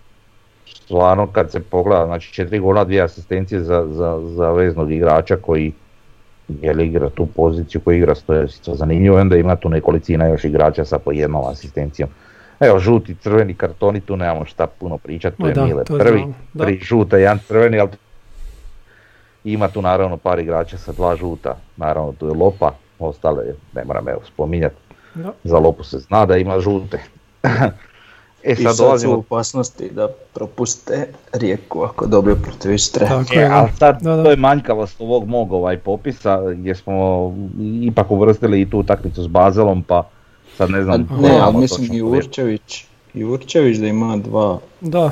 stvarno kad se pogleda, znači četiri gola, dvije asistencije za, za, za veznog igrača koji jel igra tu poziciju koji igra stojasica zanimljivo, onda ima tu nekolicina još igrača sa po jednom asistencijom. Evo, žuti, crveni kartoni, tu nemamo šta puno pričati, tu Ma je da, Mile to prvi, da. tri žuta, jedan crveni, ali ima tu naravno par igrača sa dva žuta, naravno tu je Lopa, ostale ne moram evo spominjati, za Lopu se zna da ima žute. E I sad sad su u dolazimo, opasnosti da propuste rijeku ako dobiju protiv Istre. Tako e, ali sad Da, da. to je manjkavost ovog mog ovaj popisa gdje smo ipak uvrstili i tu utakmicu s Bazelom pa sad ne A znam. ne, moramo ali mislim i. Jurčević, Jurčević da ima dva. Da.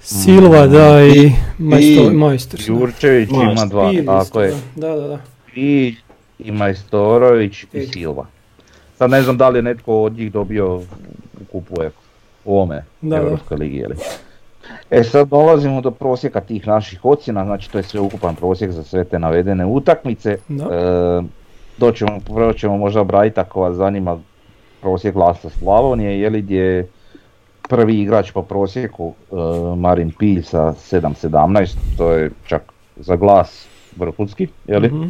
Silva, da, i majstor, majstor. da. Jurčević ima dva, Pil tako isto, je. Da, da, da. I, i Majstorović i. Silva. Sad ne znam da li je netko od njih dobio u kupu e, u ovome Da. Europskoj ligi. E sad dolazimo do prosjeka tih naših ocjena, znači to je sve ukupan prosjek za sve te navedene utakmice. E, doćemo, prvo ćemo možda obraditi ako vas zanima prosjek glasa Slavonije, je li gdje je prvi igrač po prosjeku e, Marin Pilj sa 7.17, to je čak za glas vrhunski, je li? Mhm.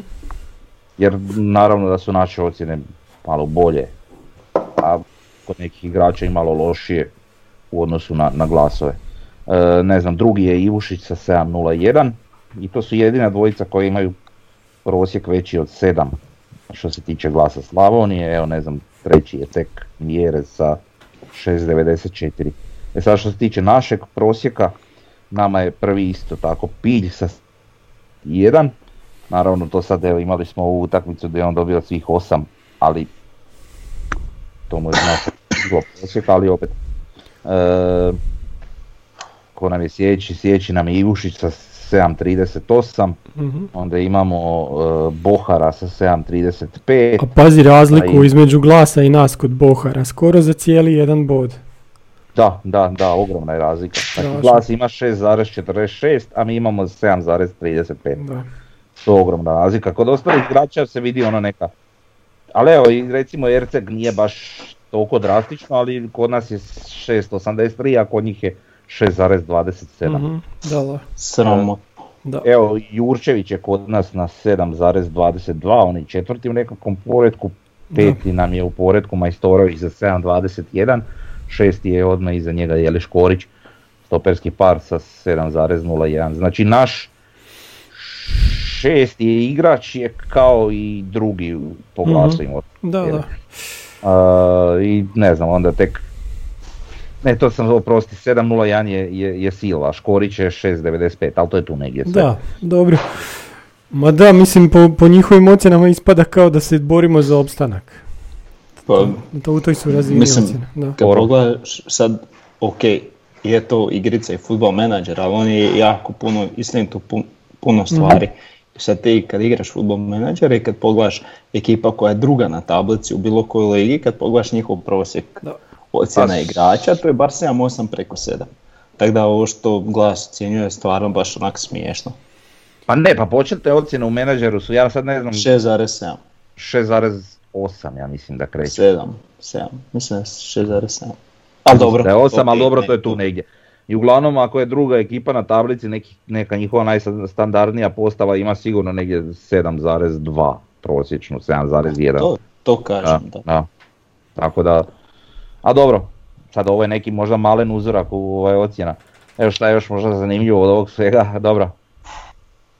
jer naravno da su naše ocjene malo bolje, a kod nekih igrača i malo lošije u odnosu na, na glasove. E, ne znam, drugi je Ivušić sa 7.01 i to su jedina dvojica koji imaju prosjek veći od 7 što se tiče glasa Slavonije, evo ne znam, treći je tek Mjerez sa 6.94. E sad što se tiče našeg prosjeka, nama je prvi isto tako Pilj sa 1, Naravno to sad evo imali smo ovu utakmicu gdje je on dobio svih osam, ali to mu je znao prosjek, ali opet. E, ko nam je sjeći, sjeći nam je Ivušić sa 7.38, Mhm. onda imamo e, Bohara sa 7.35, A pazi razliku i- između glasa i nas kod Bohara, skoro za cijeli jedan bod. da, da, da, ogromna je razlika. Znači glas ima 6.46, a mi imamo 7.35. Da. to je ogromna razlika. Kod ostalih igrača se vidi ono neka, ali evo i recimo Erceg nije baš toliko drastično, ali kod nas je 6.83, a kod njih je 6,27. Mhm, Da, da. Sramo. da. Evo, Jurčević je kod nas na 7,22, on je četvrti u nekakvom poredku, peti nam je u poredku Majstorović za 7,21, šesti je odmah iza njega Jeli Škorić, stoperski par sa 7,01. Znači naš šesti je igrač je kao i drugi po glasovima. Da, da. A, I ne znam, onda tek ne, to sam oprosti, 7.01 je, je, je Silva, Škorić je 6.95, ali to je tu negdje sve. Da, dobro. Ma da, mislim, po, po njihovim ocjenama ispada kao da se borimo za opstanak. Pa, To u toj su razini Mislim. Da. kad pogledaš sad, ok, je to igrica i futbol menadžer, ali on je jako puno, tu pun- puno stvari. Sad ti kad igraš futbol menadžer i kad pogledaš ekipa koja je druga na tablici u bilo kojoj ligi, kad pogledaš njihov prosjek ocjena Pa igrača, to je bar 7-8 preko 7. Tako da ovo što glas ocjenjuje je stvarno baš onak smiješno. Pa ne, pa početne ocjene u menadžeru su, ja sad ne znam, 6,7. 6,8 ja mislim da kreće. 7, 7, mislim da je 6,7. Ali dobro. Da je 8, ali dobro to je tu negdje. I uglavnom ako je druga ekipa na tablici, neki, neka njihova najstandardnija postava ima sigurno negdje 7,2 prosječnu, 7,1. To, to kažem, da. da. Tako da, a dobro, sad ovo je neki možda malen uzorak u ovaj ocjena. Evo šta je još možda zanimljivo od ovog svega, dobro.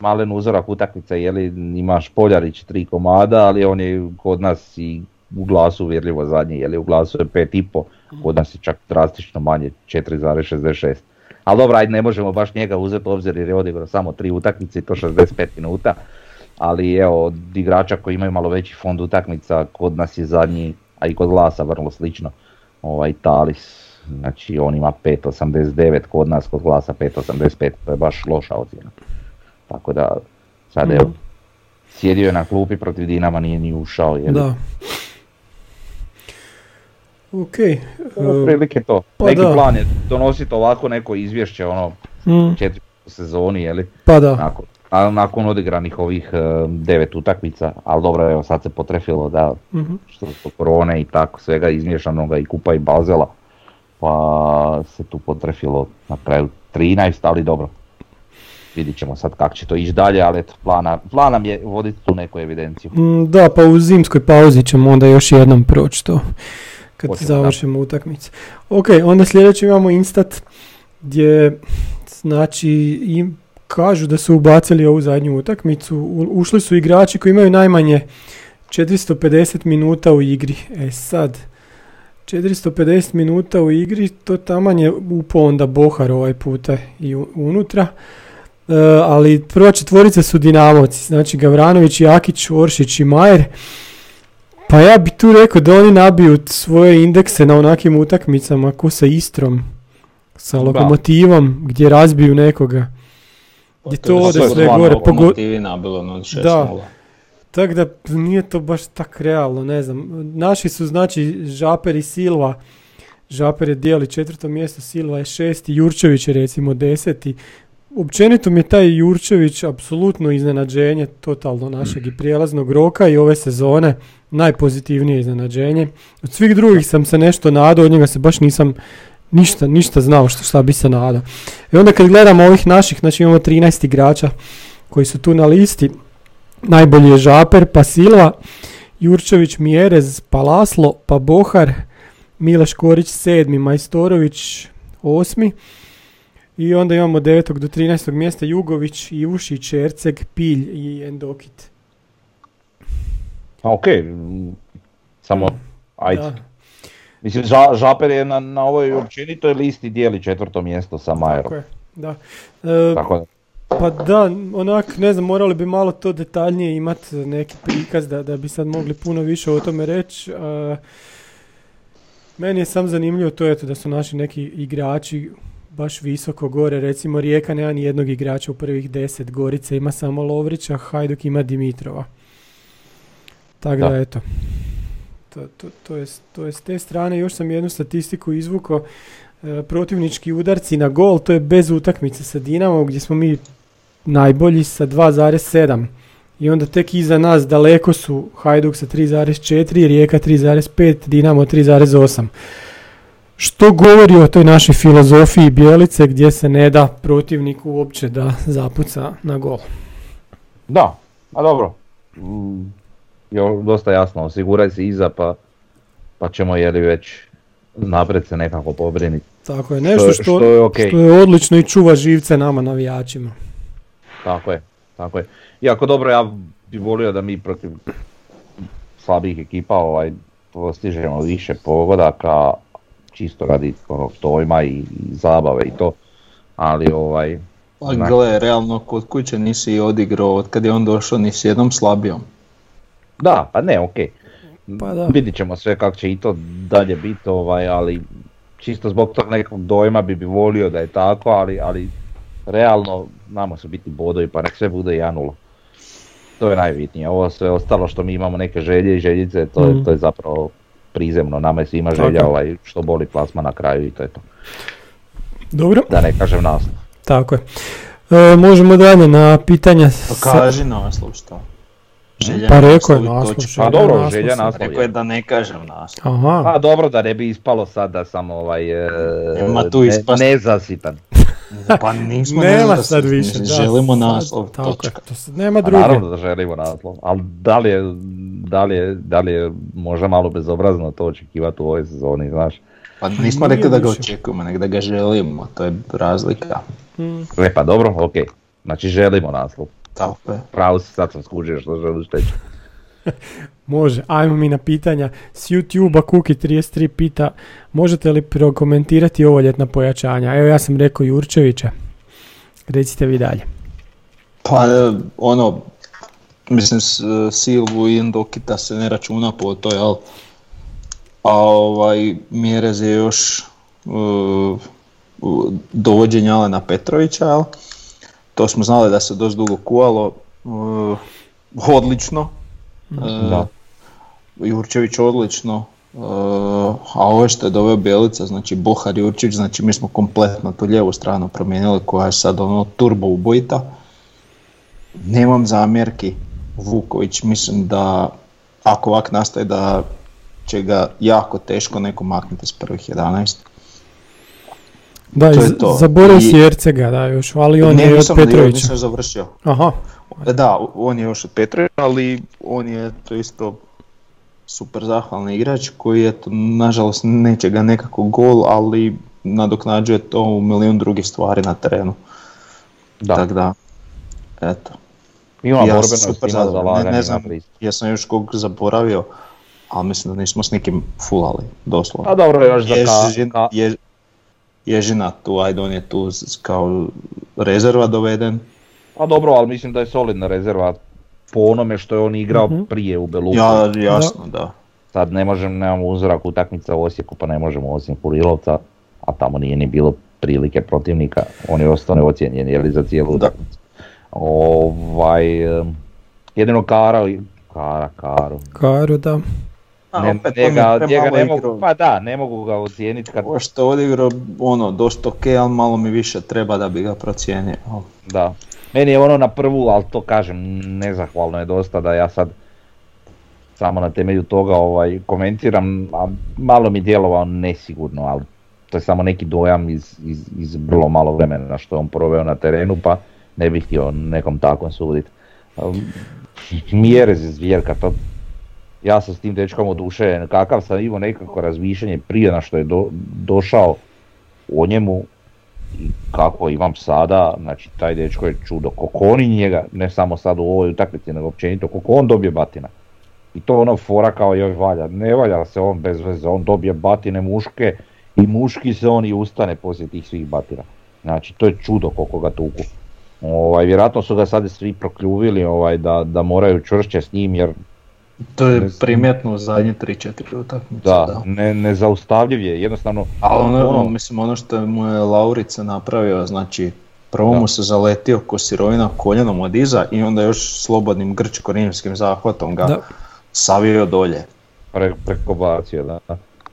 Malen uzorak utakmice, je li imaš Poljarić tri komada, ali on je kod nas i u glasu uvjerljivo zadnji, je li u glasu je 5,5, kod nas je čak drastično manje, 4,66. Ali dobro, ajde ne možemo baš njega uzeti u obzir jer je odigrao samo tri utakmice i to 65 minuta. Ali evo, od igrača koji imaju malo veći fond utakmica, kod nas je zadnji, a i kod glasa vrlo slično, ovaj Talis. Znači on ima 5.89, kod nas kod glasa 5.85, to je baš loša ocjena. Tako da, sad evo, sjedio je na klupi protiv Dinama, nije ni ušao. Je Da. Ok. e, Otprilike to. pa Neki da. plan je donositi ovako neko izvješće, ono, mm, četiri sezoni, je li? pa da. Nakon, a nakon odigranih ovih e, devet utakmica, ali dobro, evo sad se potrefilo da Mhm. što su korone i tako svega izmiješanoga i kupa i bazela, pa se tu potrefilo na kraju 13, ali dobro. Vidit ćemo sad kako će to ići dalje, ali eto, plana, plan nam je voditi tu neku evidenciju. Mm, Da, pa u zimskoj pauzi ćemo onda još jednom proći to. Kad da. završimo utakmice. Ok, onda sljedeće imamo Instat gdje znači im kažu da su ubacili ovu zadnju utakmicu. U- ušli su igrači koji imaju najmanje 450 minuta u igri. E sad, 450 minuta u igri, to taman je upao onda Bohar ovaj puta i unutra. E, ali prva četvorica su Dinamovci, znači Gavranović, Jakić, Oršić i Majer. Pa ja bi tu rekao da oni nabiju svoje indekse na onakim utakmicama ko sa Istrom, sa Lokomotivom, gdje razbiju nekoga. Gdje to ode sve gore. Pogo- nabilo na 6 Da. tako da nije to baš tak realno, ne znam. Naši su znači Žaper i Silva. Žaper je dijeli četvrto mjesto, Silva je šesti, Jurčević je recimo deseti. Općenito mi je taj Jurčević apsolutno iznenađenje totalno našeg i prijelaznog roka i ove sezone najpozitivnije iznenađenje. Od svih drugih sam se nešto nadao, od njega se baš nisam ništa, ništa znao što šta bi se nadao. I onda kad gledamo ovih naših, znači imamo 13 igrača koji su tu na listi, najbolji je Žaper, pa Silva, Jurčević, Mjerez, pa Laslo, pa Bohar, Mileš Korić sedmi, Majstorović osmi. I onda imamo 9. do 13. mjesta Jugović, Ivušić, Erceg, Pilj i Endokit. Pa okej, samo ajde. Da. Mislim, Ža- Žaper je na, na ovoj općenitoj listi dijeli četvrto mjesto sa Majerom. Tako je, da. E, Tako da, Pa da, onak, ne znam, morali bi malo to detaljnije imati neki prikaz da, da bi sad mogli puno više o tome reći. A, meni je sam zanimljivo to eto da su naši neki igrači baš visoko gore, recimo Rijeka nema ni jednog igrača u prvih deset, Gorica ima samo Lovrića, Hajduk ima Dimitrova. Tako da, Da. eto, to, to, to, je, to je s te strane, još sam jednu statistiku izvukao, e, protivnički udarci na gol, to je bez utakmice sa Dinamom gdje smo mi najbolji sa 2,7 i onda tek iza nas daleko su Hajduk sa 3,4, Rijeka 3,5, Dinamo 3,8. Što govori o toj našoj filozofiji Bijelice gdje se ne da protivniku uopće da zapuca na gol. Da, a dobro. Mm, jo, dosta jasno, osiguraj se iza pa, pa ćemo jeli već napred se nekako pobriniti. Tako je, nešto što, što je okej. što je odlično i čuva živce nama navijačima. Tako je, tako je. Iako dobro, ja bi volio da mi protiv slabih ekipa ovaj, postižemo više pogodaka, čisto radi onog dojma i, i zabave i to. Ali ovaj, Pa Znak. gle, realno kod kuće nisi odigrao, od kad je on došao nisi jednom slabijom. da, pa ne, okej. Pa da. Vidit ćemo sve kako će i to dalje biti, ovaj, ali čisto zbog tog nekog dojma bi bi volio da je tako, ali, ali realno nama su biti bodovi pa nek sve bude 1-0. To je najbitnije, ovo sve ostalo što mi imamo neke želje i željice, to, je, Mhm. to je zapravo prizemno, nama je svima Tako želja je. ovaj, što boli plasma na kraju i to je to. Dobro, Da ne kažem nas. tako je. E, možemo dalje na pitanja. Pa sa- kaži naslov što. Želja Pa rekao je naslov naslov, Pa dobro, naslov želja naslov. Rekao je da ne kažem naslov. Aha, Pa dobro da ne bi ispalo sad da sam ovaj, e, Nema tu ne- ispast- nezasitan. Pa nismo nema sad više. da, Želimo naslov, tako je, točka. to sad nema Pa druge. naravno da želimo naslov, ali da li je, da li je, da li je možda malo bezobrazno to očekivati u ovoj sezoni, znaš. Pa nismo rekli da ga očekujemo, nego da ga želimo, to je razlika. Mm, E pa dobro, ok. Znači želimo naslov. Tako je. Pravo si, sad sam skužio što želiš reći. Može, ajmo mi na pitanja. S YouTube-a Kuki33 pita, možete li prokomentirati ovo ljetna pojačanja? Evo ja sam rekao Jurčevića. Recite vi dalje. Pa ono, mislim s, Silvu i Indokita se ne računa po to, jel? A ovaj, Mjerez je još uh, u- dovođenje Alena Petrovića, jel? To smo znali da se dosta dugo kuvalo, uh, odlično. Da. Jurčević odlično, a ovo što je doveo Bjelica, znači Bohar Jurčić, znači mi smo kompletno tu lijevu stranu promijenili koja je sad ono turbo ubojita. Nemam zamjerki, Vuković mislim da ako ovak nastaje da će ga jako teško neko maknuti s prvih 11. Da, To je to. zaboravio I- si Ercega, da, još, ali on ne, je od Petrovića. nisam završio. Aha, Da, on je još od Petrovića, ali on je to isto super zahvalni igrač koji je to, nažalost neće ga nekako gol, ali nadoknađuje to u milijun drugih stvari na terenu. Da. Tako da, eto. Ima Ja sam borbeno super ima zadovoljan. Ne, zalaganje ne znam, na pristup. jesam još kog zaboravio, ali mislim da nismo s nikim fulali, doslovno. A dobro, još za Ježin- ka- Je- Ježina tu, ajde on je tu kao rezerva doveden. a dobro, ali mislim da je solidna rezerva po onome što je on igrao Mhm. prije u Belugu. Ja, jasno, da. Sad ne možemo, nemamo uzorak utakmica u Osijeku pa ne možemo osim Kurilovca, a tamo nije ni bilo prilike protivnika, on je ostao neocijenjen je li za cijelu Da. utakmicu. Ovaj, jedino Kara, Kara, Karu. Karu, da. A, Ne, opet on je njega, njega ne mogu, pa da, ne mogu ga ocijeniti kad, Ovo što odigrao, ono, dosta ok, ali malo mi više treba da bi ga procijenio. da. Meni je ono na prvu, ali to kažem, nezahvalno je dosta da ja sad samo na temelju toga ovaj, komentiram, a malo mi djelovao nesigurno, ali to je samo neki dojam iz, iz, iz vrlo malo vremena što je on proveo na terenu, pa ne bih htio nekom takvom suditi. Um, Mjerez je zvjerka, to, ja sam s tim dečkom oduševljen, kakav sam imao nekako razmišljanje prije na što je do- došao o njemu i kako imam sada, znači taj dečko je čudo, koliko oni njega, ne samo sad u ovoj utakmici, nego općenito, koliko on dobije batina. I to ono fora kao joj valja, ne valja se on bez veze, on dobije batine muške i muški se on i ustane poslije tih svih batina. Znači to je čudo koliko ga tuku. Ovaj, vjerojatno su ga sad svi prokljuvili ovaj, da, da moraju čvršće s njim jer To je primjetno u zadnje 3-4 utakmice. da, Ne, nezaustavljiv je, jednostavno Ali ono, ono- mislim, ono što mu je Laurica napravio, znači, prvo Da. mu se zaletio ko sirovina koljenom od iza i onda još slobodnim grčko-rimskim zahvatom ga Da. savio dolje. pre, preko bacio, da.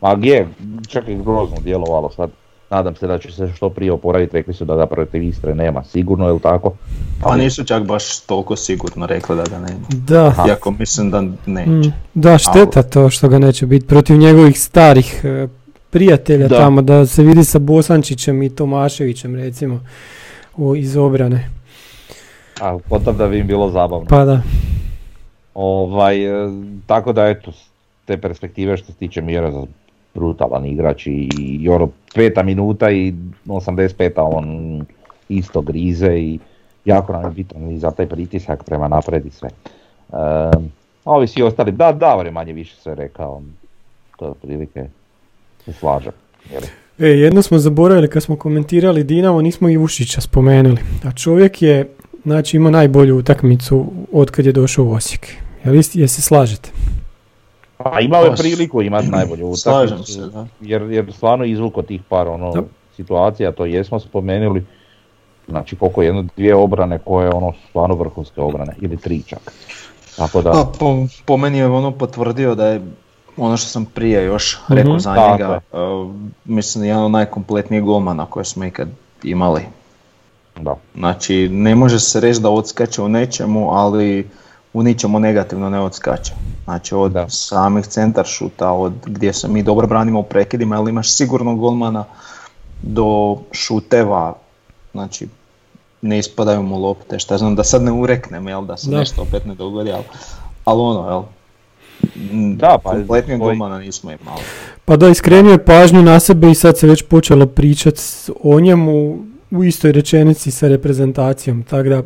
Ma gdje, čak i grozno djelovalo sad. Nadam se da će se što prije oporaviti, rekli su da ga protiv Istre nema, sigurno je li tako? Pa nisu čak baš toliko sigurno rekli da ga nema. Da, Iako mislim da neće. mm, da, šteta to što ga neće biti protiv njegovih starih e, prijatelja Da. tamo, da se vidi sa Bosančićem i Tomaševićem recimo u, iz obrane. A potom da bi im bilo zabavno. Pa da, Ovaj, e, tako da eto, te perspektive što se tiče Mira, brutalan igrač i, i ono peta minuta i 85 on isto grize i jako nam je bitan i za taj pritisak prema napred i sve. E, a ovi svi ostali, da, Davor je manje više sve rekao, to je otprilike se slažem. E, jedno smo zaboravili kad smo komentirali Dinamo, nismo i Ušića spomenuli. A čovjek je, znači ima najbolju utakmicu od kad je došao u Osijek. Jel, jel se slažete? A imao je Pa, priliku imati najbolju utakmicu, se, da. jer, jer stvarno izvuko tih par ono, Da. situacija, to jesmo spomenuli, znači koliko jedno, dvije obrane koje ono stvarno vrhunske obrane, ili tri čak. Tako da, Pa, po, po meni je ono potvrdio da je ono što sam prije još Mhm. rekao za Tako njega, uh, mislim jedan od najkompletnijih golmana koje smo ikad imali. da. Znači, ne može se reći da odskače u nečemu, ali u ničemu negativno ne odskače. Znači, od Da. samih centar šuta, od gdje se mi dobro branimo u prekidima, ali imaš sigurno golmana, do šuteva, znači, ne ispadaju mu lopte, šta znam, da sad ne ureknem, jel, da se Da. nešto opet ne dogodi, ali, ali ono, jel, Da, pa kompletnijeg tvoj- golmana nismo imali. Pa da, iskrenio je pažnju na sebe i sad se već počelo pričat s- o njemu u istoj rečenici sa reprezentacijom, tako da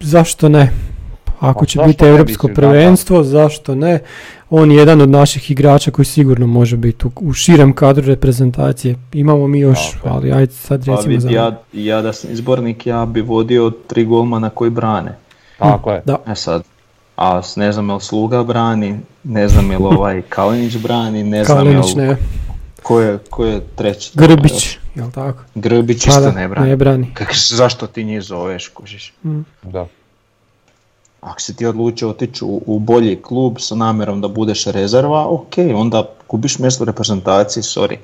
zašto ne? Ako Pa će biti europsko mislim, da, prvenstvo, zašto ne? On je jedan od naših igrača koji sigurno može biti u, u širem kadru reprezentacije. Imamo mi još, je. ali ajde sad Pa recimo vidi, za... ja, ja da sam izbornik, ja bi vodio tri golmana koji brane. Tako je. Da, E sad, a ne znam jel Sluga brani, ne znam jel ovaj Kalinić brani, ne znam Kalinić jel ne, ko je, ko je treći. Grbić, jel tako? Grbić Pa isto da, ne brani. ne brani. Kak, zašto ti njih zoveš, kužiš? Da. Ako si ti odlučio otići u, u bolji klub sa namjerom da budeš rezerva, ok, onda gubiš mjesto u reprezentaciji, sorry.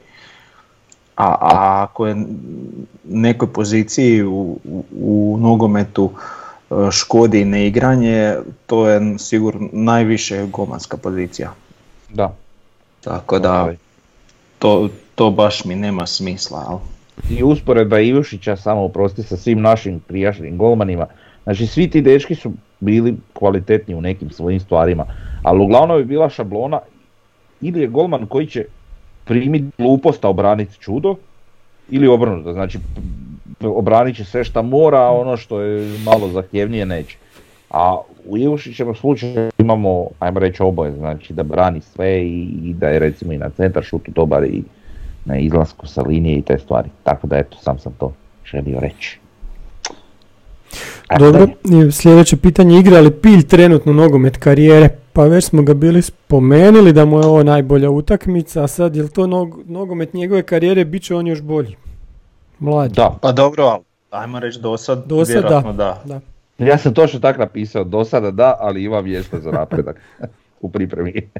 A, a ako je nekoj poziciji u, u, u nogometu e, škodi neigranje, to je sigurno najviše golmanska pozicija. Da. Tako da Ovaj. to, to baš mi nema smisla. Jel? I usporedba Ivušića, samo oprosti, sa svim našim prijašnjim golmanima. Znači svi ti dečki su bili kvalitetni u nekim svojim stvarima, ali uglavnom je bila šablona ili je golman koji će primiti glupost, a obraniti čudo, ili obrnuto, znači obranit će sve šta mora, a ono što je malo zahtjevnije neće. A u slučaju imamo, ajmo reći, oboje, znači da brani sve i, i da je recimo i na centar šutu dobar i na izlasku sa linije i te stvari. Tako da eto, sam sam to želio reći. Dobro, sljedeće pitanje, igra li Pilj trenutno nogomet karijere? Pa već smo ga bili spomenuli da mu je ovo najbolja utakmica, a sad je li to nog- nogomet njegove karijere, bit će on još bolji. Mlad. Da, Pa dobro, ali ajmo reći do sad, Do sad vjerojatno da. da. Da. ja sam točno tako napisao, do sada da, ali ima mjesta za napredak u pripremi.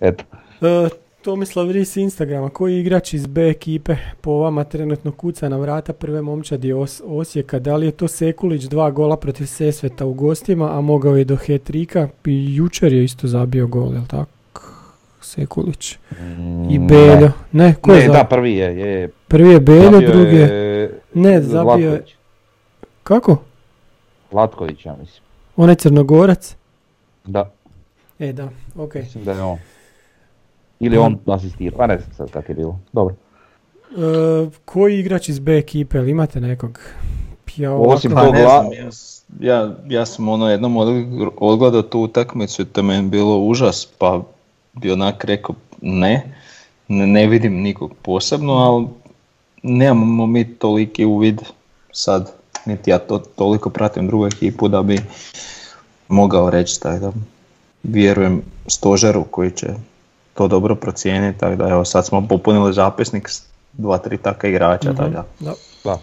eto, E, Tomislav Ris Instagrama, koji igrač iz B ekipe po vama trenutno kuca na vrata prve momčadi Os- Osijeka? Da li je to Sekulić, dva gola protiv Sesveta u gostima, a mogao je do hetrika i jučer je isto zabio gol, jel tako? Sekulić. I Mm, Beljo. Ne, ko je Ne, da, prvi je, je. Prvi je Beljo, drugi je... Ne, zabio je... Kako? Zlatković, ja mislim. Onaj crnogorac? Da, E, da, ok. mislim da je on. Ili on asistirao, pa ne znam sad kako je bilo. Dobro. E, koji igrač iz B ekipe, ili imate nekog? Ja Osim Pa ne znam, ja, s- ja, ja sam ono jednom odg- odgledao tu utakmicu i to je meni bilo užas, pa bi onak rekao ne, ne, ne vidim nikog posebno, ali nemamo mi toliki uvid sad, niti ja to toliko pratim drugu ekipu da bi mogao reći tako da vjerujem stožeru koji će to dobro procijeniti, tako da evo sad smo popunili zapisnik s dva, tri taka igrača, tako da. Da. Da.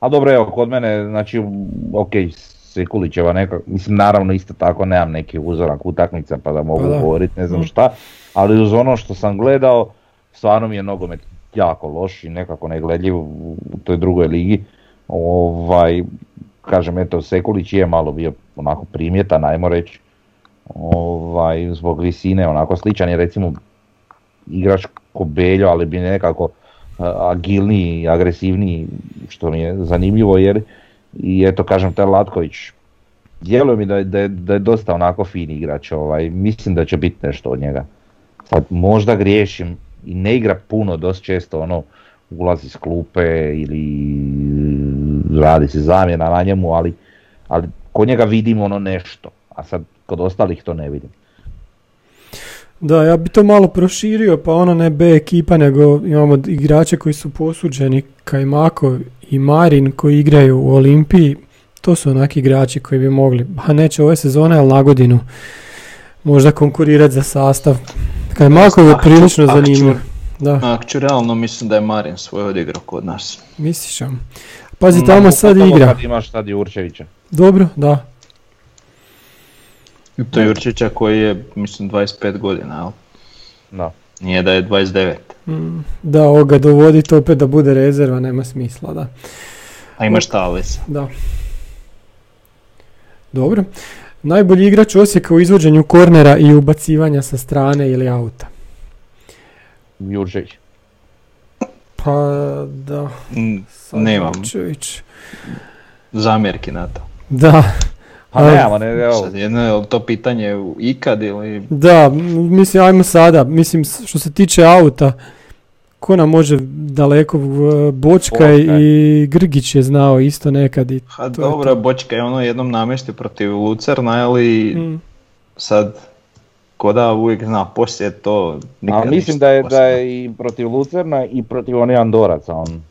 A dobro, evo, kod mene, znači, ok, Sekulićeva neka, mislim, naravno isto tako nemam neki uzorak utakmica pa da mogu Pa govoriti, ne znam Mm. šta, ali uz ono što sam gledao, stvarno mi je nogomet jako loš i nekako negledljiv u u toj drugoj ligi. Ovaj, kažem, eto, Sekulić je malo bio onako primjetan, ajmo reći, ovaj, zbog visine, onako sličan je recimo igrač ko Beljo, ali bi nekako agilniji, agresivniji, što mi je zanimljivo jer i eto kažem taj Latković djeluje mi da je, da, je, da je dosta onako fin igrač, ovaj, mislim da će biti nešto od njega. Sad možda griješim i ne igra puno, dosta često ono ulazi s klupe ili radi se zamjena na njemu, ali, ali kod njega vidim ono nešto, a sad kod ostalih to ne vidim. Da, ja bi to malo proširio, pa ono ne B ekipa, nego imamo igrače koji su posuđeni, Kajmako i Marin koji igraju u Olimpiji. To su onaki igrači koji bi mogli, a neće ove sezone, ali na godinu možda konkurirati za sastav. Kajmako je prilično zanimljiv. Da, Akću, realno mislim da je Marin svoj odigrao kod nas. misliš? Pazi, tamo sad igra. Kad imaš sad Jurčevića. Dobro, da. To je Jurčića koji je, mislim, 25 godina, jel? Da. Nije da je 29. Mm, Da, ovoga dovoditi opet da bude rezerva, nema smisla, da. A imaš Talisa. Da. Dobro. Najbolji igrač Osijeka u izvođenju kornera i ubacivanja sa strane ili auta. Jurčević. Pa da. Sad Nemam zamjerki na to. Da, Pa nemamo, ne, evo, Sad jedno je to pitanje ikad ili... da, mislim, ajmo sada. Mislim, što se tiče auta, ko nam može daleko, Bočka i Grgić je znao isto nekad i Ha to je dobro, to. Bočka je ono jednom namjesti protiv Lucerna, ali Mm, sad ko da uvijek zna poslije to nikad ali mislim da je, da je i protiv Lucerna i protiv onih Andoraca on.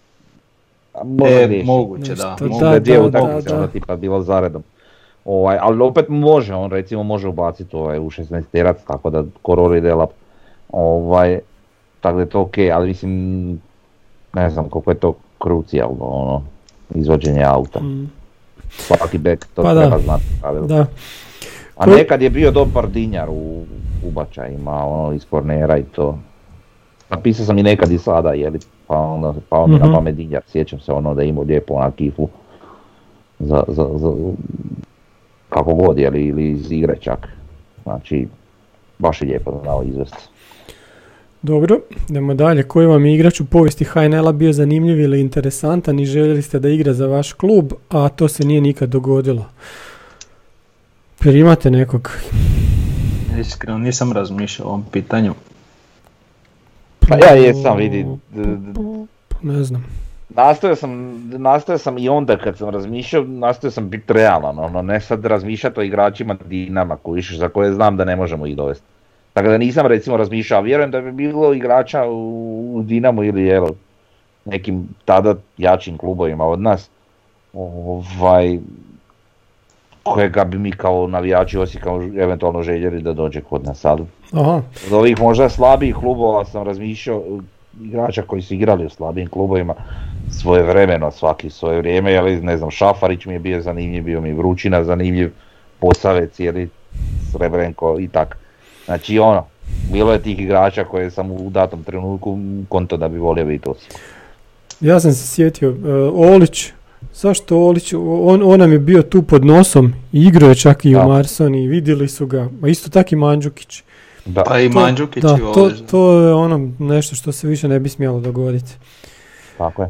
A E, moguće da. da, mogu- Mislim da je da, da, da. tipa bilo zaredom. Ovaj, ali opet može, on recimo može ubaciti ovaj, u 16 terac, tako da korori delap. Ovaj, tako da je to ok, ali mislim, ne znam koliko je to krucijalno, ono, izvođenje auta. mm, Svaki back to Pa da. treba znati pravilo. da. A nekad je bio dobar dinjar u ubačajima, ono, iz kornera i to. Napisao sam i nekad i sada, jeli, pa onda pao mi Mhm. na pamet dinjar, sjećam se ono da je imao lijepo onak kifu za, za, za, kako god, jeli, ili iz igre čak. Znači, baš je lijepo znao izvesti. Dobro, idemo dalje. Koji vam je igrač u povijesti HNL-a bio zanimljiv ili interesantan i željeli ste da igra za vaš klub, a to se nije nikad dogodilo? Jer imate nekog? Iskreno nisam razmišljao o ovom pitanju. Pa ja jesam, vidi, d- Ne znam. Nastojao sam, nastojao sam i onda kad sam razmišljao, nastojao sam biti realan, ono, ne sad razmišljati o igračima Dinama koji, za koje znam da ne možemo ih dovesti. Tako da nisam recimo razmišljao, vjerujem da bi bilo igrača u, Dinamu ili jel, nekim tada jačim klubovima od nas, ovaj, kojega bi mi kao navijači Osijeka eventualno željeli da dođe kod nas sad. Aha, Od ovih možda slabijih klubova sam razmišljao, igrača koji su igrali u slabijim klubovima svoje vremeno, svaki svoje vrijeme, jeli, ne znam, Šafarić mi je bio zanimljiv, bio mi Vrućina zanimljiv, Posavec, jeli, Srebrenko i tak. Znači ono, bilo je tih igrača koje sam u datom trenutku konto da bi volio biti Osijek. ja sam se sjetio. e, Olić, zašto Olić? On, on nam je bio tu pod nosom i igrao je čak i Da. u Marsoni, vidjeli su ga. A isto tako i Mandžukić. Da, Pa i To- Mandžukić Da, i to, to je ono nešto što se više ne bi smjelo dogoditi. tako je.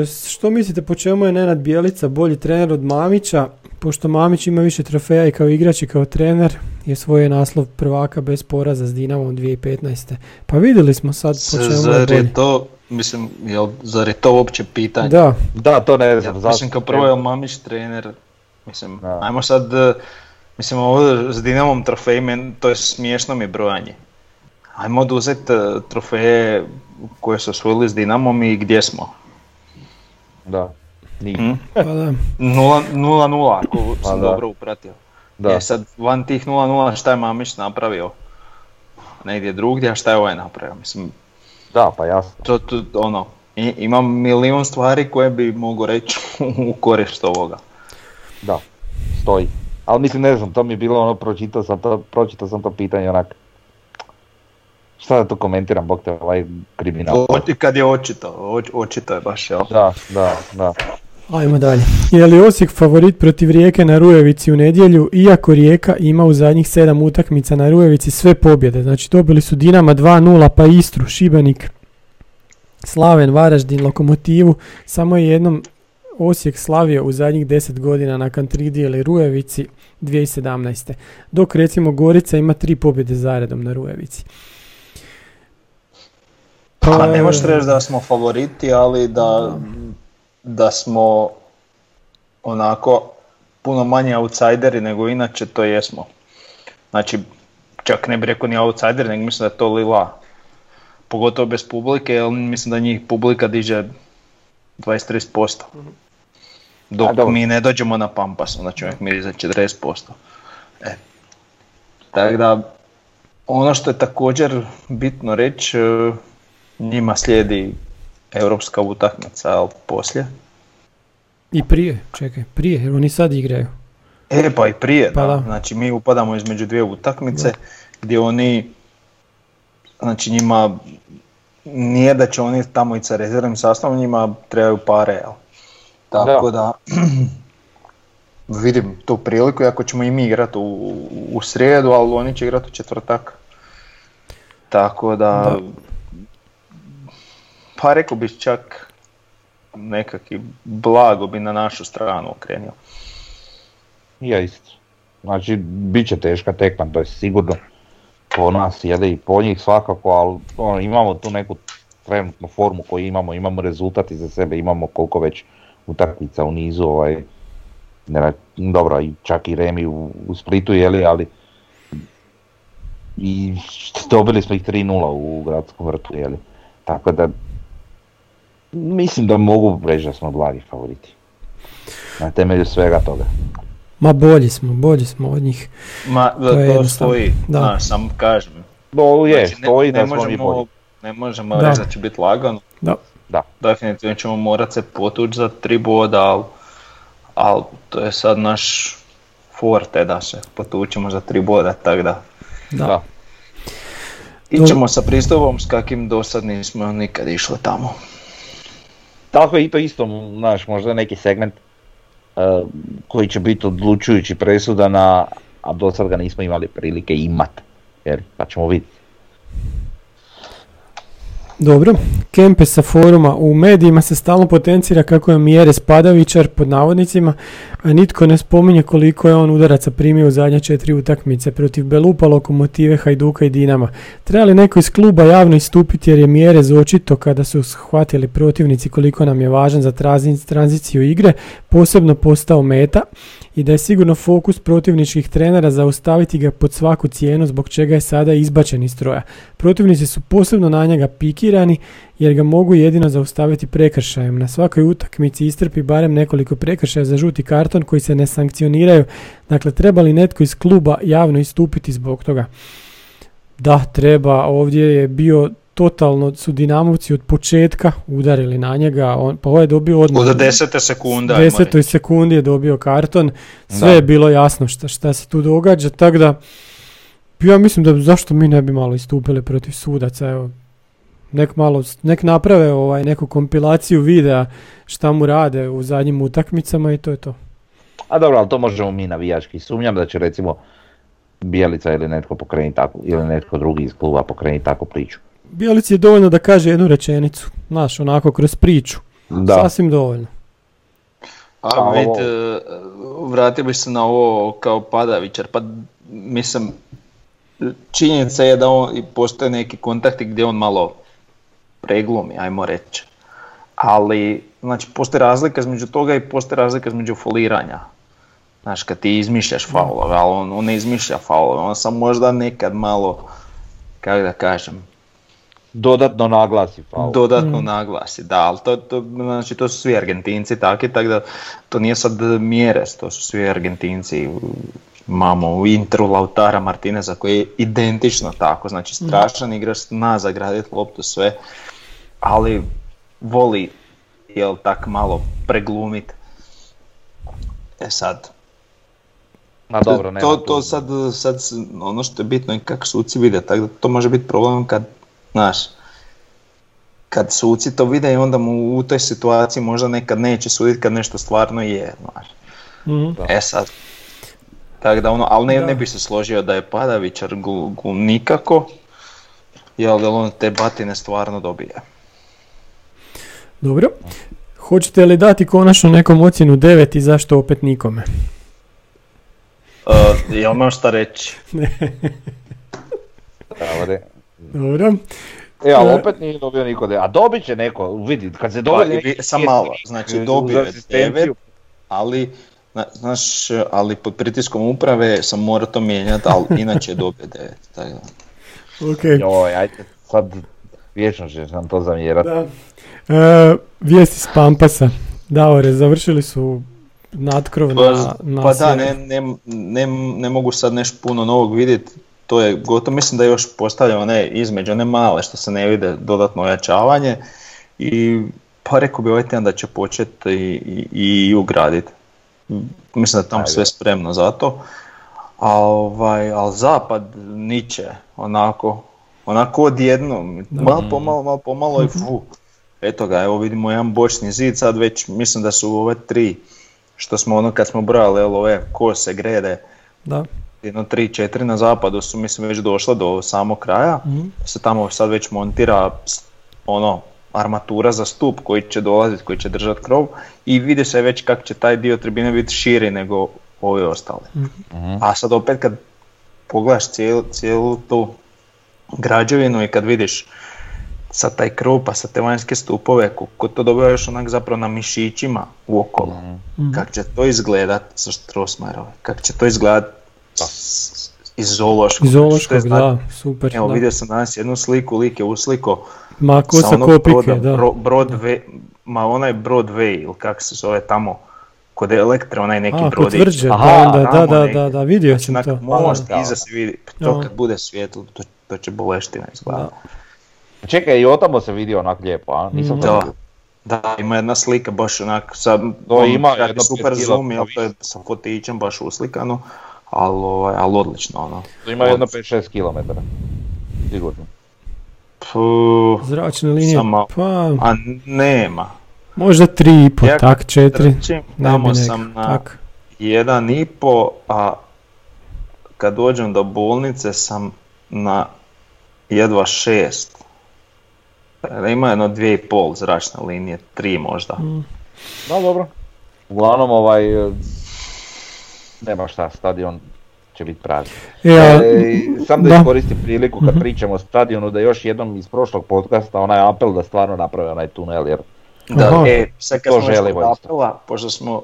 E, što mislite po čemu je Nenad Bjelica bolji trener od Mamića? Pošto Mamić ima više trofeja i kao igrač i kao trener je svoj naslov prvaka bez poraza s Dinamom 2015. Pa vidjeli smo sad po čemu je bolji. je to, mislim, jel, zar je to uopće pitanje? Da, Da, to ne Ja, znam. mislim kao prvo je Mamić trener, mislim, Da. ajmo sad, eh, mislim ovo s Dinamom trofej, men- to je smiješno mi brojanje. Ajmo oduzeti eh, trofeje koje su osvojili s Dinamom i gdje smo. Da, nije. Hm? pa da. 0-0 ako Pa sam da. dobro upratio. Da. E sad, van tih 0-0 šta je Mamić napravio? Negdje drugdje, a šta je ovaj napravio? Mislim, Da, pa jasno. to, to ono, i- imam milijun stvari koje bi mogu reći u korist ovoga. Da, stoji. Ali mislim, ne znam, to mi je bilo ono, pročitao sam to, pročitao sam to pitanje onak. Šta da to komentiram, bog te ovaj kriminal. O- kad je očito, oč- očito je baš, jel? Da, da, da. Ajmo dalje. Je li Osijek favorit protiv Rijeke na Rujevici u nedjelju, iako Rijeka ima u zadnjih sedam utakmica na Rujevici sve pobjede. Znači dobili su Dinama 2-0, pa Istru, Šibenik, Slaven, Varaždin, Lokomotivu. Samo je jednom Osijek slavio u zadnjih 10 godina na Kantridi ili Rujevici 2017. Dok recimo Gorica ima tri pobjede zaredom na Rujevici. Pa ne možeš reći da smo favoriti, ali da, da smo onako puno manje outsideri nego inače, to jesmo. Znači, čak ne bih rekao ni outsider, nego mislim da je to lila. Pogotovo bez publike, jer mislim da njih publika diže 20-30%. Dok A, dobro. mi ne dođemo na Pampas, onda će uvijek mi za 40%. E. Tako da, ono što je također bitno reći, e, njima slijedi europska utakmica, ali poslije. I prije, čekaj, prije, jer oni sad igraju. E pa i prije, Pa da. da. Znači mi upadamo između dvije utakmice gdje oni, znači njima, nije da će oni tamo ići sa rezervnim sastavom, njima trebaju pare, jel? Tako da, vidim tu priliku, iako ćemo i mi igrati u, u srijedu, ali oni će igrati u četvrtak. Tako da, Da. pa rekao bih čak nekakvi blago bi na našu stranu okrenio. Ja isto. Znači, bit će teška tekma, to je sigurno. Po nas jede i po njih svakako, ali ono, imamo tu neku trenutnu formu koju imamo, imamo rezultat iza sebe, imamo koliko već utakmica u nizu, ovaj, ne, dobro, čak i Remi u, u Splitu, jeli, ali i dobili smo ih 3-0 u gradskom vrtu, jeli. Tako da, mislim da mogu reći da smo blagi favoriti. Na temelju svega toga. Ma bolji smo, bolji smo od njih. Ma, To je to, stoji, da. znaš, sam kažem. No, je, Znači, ne- stoji ne, mi možemo, bolji. ne možemo Da. reći da će biti lagano. Da. Da. Definitivno ćemo morat se potući za tri boda, ali al to je sad naš forte da se potučemo za tri boda, tako da. Da. Da. Ićemo sa pristupom s kakim do sad nismo nikad išli tamo. Tako je i to isto, znaš, možda neki segment koji će biti odlučujući presudan, a, do sad ga nismo imali prilike imat. Jer, pa ćemo vidjeti. Dobro, Kempe sa foruma. U medijima se stalno potencira kako je mjere spadavičar pod navodnicima, a nitko ne spominje koliko je on udaraca primio u zadnje četiri utakmice protiv Belupa, Lokomotive, Hajduka i Dinama. Treba li neko iz kluba javno istupiti jer je mjere očito kada su shvatili protivnici koliko nam je važan za tranziciju igre, posebno postao meta i da je sigurno fokus protivničkih trenera zaustaviti ga pod svaku cijenu zbog čega je sada izbačen iz stroja. Protivnici su posebno na njega pikirani jer ga mogu jedino zaustaviti prekršajem. Na svakoj utakmici istrpi barem nekoliko prekršaja za žuti karton koji se ne sankcioniraju. Dakle, treba li netko iz kluba javno istupiti zbog toga? Da, treba. Ovdje je bio totalno, su Dinamovci od početka udarili na njega, on, pa ovo je dobio odmah. Od desete ajmo desetoj sekundi je dobio karton, sve Da. je bilo jasno šta, šta se tu događa, tako da ja mislim da zašto mi ne bi malo istupili protiv sudaca, evo, nek malo, nek naprave ovaj, neku kompilaciju videa šta mu rade u zadnjim utakmicama i to je to. A dobro, ali to možemo mi navijački. Sumnjam da će recimo Bijelica ili netko pokrenuti tako, ili netko drugi iz kluba pokrenuti takvu priču. Bijelici je dovoljno da kaže jednu rečenicu, znaš, onako kroz priču, Da, sasvim dovoljno. A A vid, ovo- e, vratio bi se na ovo kao padavičar, pa mislim, činjenica je da on, i postoje neki kontakti gdje on malo preglumi, ajmo reći. Ali, znači, postoji razlika između toga i postoji razlika između foliranja. Znaš, kad ti izmišljaš faulove, ali on, on ne izmišlja faulove, on sam možda nekad malo, kako da kažem, dodatno naglasi faul. dodatno Mm. naglasi, da, ali to, to, znači, to su svi Argentinci takvi, tako da to nije sad mjere, to su svi Argentinci, imamo u Interu Lautara Martineza koji je identično tako, znači strašan igrač, zna zagraditi loptu sve, ali voli, jel tak malo preglumit. E sad, Ma dobro, nema to, to sad, sad, ono što je bitno je kako suci vide, tako da to može biti problem kad, znaš, kad suci to vide i onda mu u toj situaciji možda nekad neće suditi kad nešto stvarno je, znaš. Mhm. E sad, tako da ono, ali ne, Da. ne bi se složio da je Padavićar gu, gu nikako, jel da on te batine stvarno dobije. Dobro. Hoćete li dati konačno nekom ocjenu 9 i zašto opet nikome? Uh, jel imaš šta reći? Dobro. E, ali E. opet nije dobio niko A dobit će neko, vidi, kad se Pa, dogodi i neki sam malo, znači uz dobio je asistenciju, 9, ali, na- znaš, ali pod pritiskom uprave sam morao to mijenjati, ali inače je dobio 9. Tako da. Ok. Joj, ajde, sad vječno ćeš nam to zamjerati. Da. E, vijesti s Pampasa. Davore, završili su natkrov Pa, na, na pa da, ne, ne, ne, ne mogu sad nešto puno novog vidjeti, to je gotovo, mislim da je još postavljeno ne između one male što se ne vide dodatno ojačavanje i pa rekao bi ovaj tjedan da će početi i, i, i ugraditi. Mislim da je tamo sve spremno za to. A ovaj, ali zapad niče, onako, onako odjednom, malo pomalo, malo pomalo i fu. Eto ga, evo vidimo jedan bočni zid, sad već mislim da su ove tri, što smo ono kad smo brali, jel, ove kose, grede, Da. Jedno tri, četiri na zapadu su mislim već došla do samog kraja, Mhm. se tamo sad već montira ono armatura za stup koji će dolaziti, koji će držati krov i vidi se već kako će taj dio tribine biti širi nego ovi ostali. Mhm. A sad opet kad pogledaš cijelu, cijelu tu građevinu i kad vidiš sad taj krov pa sa te vanjske stupove, ko, ko to dobiva još onak zapravo na mišićima uokolo. Mhm. Kako će to izgledat sa Strossmayerove, kako će to izgledat s- iz zoološkog. Iz zoološkog, zna- da, super. Evo da. vidio sam danas jednu sliku, lik je usliko Ma ko sa onog kopike, broda, da. bro- Broadway, ma onaj Broadway ili kako se zove tamo, kod Elektre, onaj neki A, kod brodić. tvrđe, Aha, da, onda, da, da, da, da, vidio Znači, sam onak to. most Da. iza se vidi, to Da. kad bude svijetlo, to, to će boleština izgledati. Čekaj, i otamo se vidi onak lijepo, a? Nisam to Da, da, ima jedna slika baš onak, sa, To ono, ima super zoom, jel, to je sa fotićem baš uslikano, ali, ovaj, ali odlično ono. To ima jedno 5-6 km. Sigurno. Puh, Zračne linije, Samo- pa a nema. možda tri i po, Ja tak, četiri. Trčim, Ne bi tamo nek- sam na tak. jedan i po, a kad dođem do bolnice sam na jedva šest. Tako da Ima jedno dvije i pol zračne linije, tri možda. Mm. Da, dobro. Uglavnom, ovaj, e, nema šta, stadion će biti pravi. E, a, E, sam da, da. iskoristim priliku kad Mhm. pričamo o stadionu da još jednom iz prošlog podcasta onaj apel da stvarno naprave onaj tunel jer Da, Aha. e, sad kad To smo želimo apela, pošto smo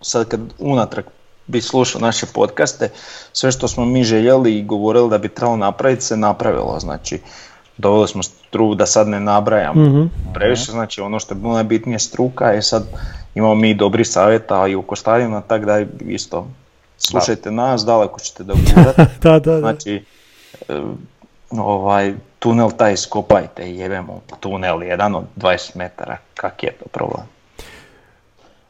sad kad unatrag bi slušao naše podcaste, sve što smo mi željeli i govorili da bi trebalo napraviti se napravilo, znači doveli smo struku da sad ne nabrajam mhm. previše, znači ono što je bilo najbitnije struka je sad imamo mi dobri savjeta i oko stadiona, tak da isto slušajte nas, daleko ćete da da, da, da. Znači, e, ovaj, tunel taj skopajte i jebemo tunel jedan od 20 metara, kak je to problem?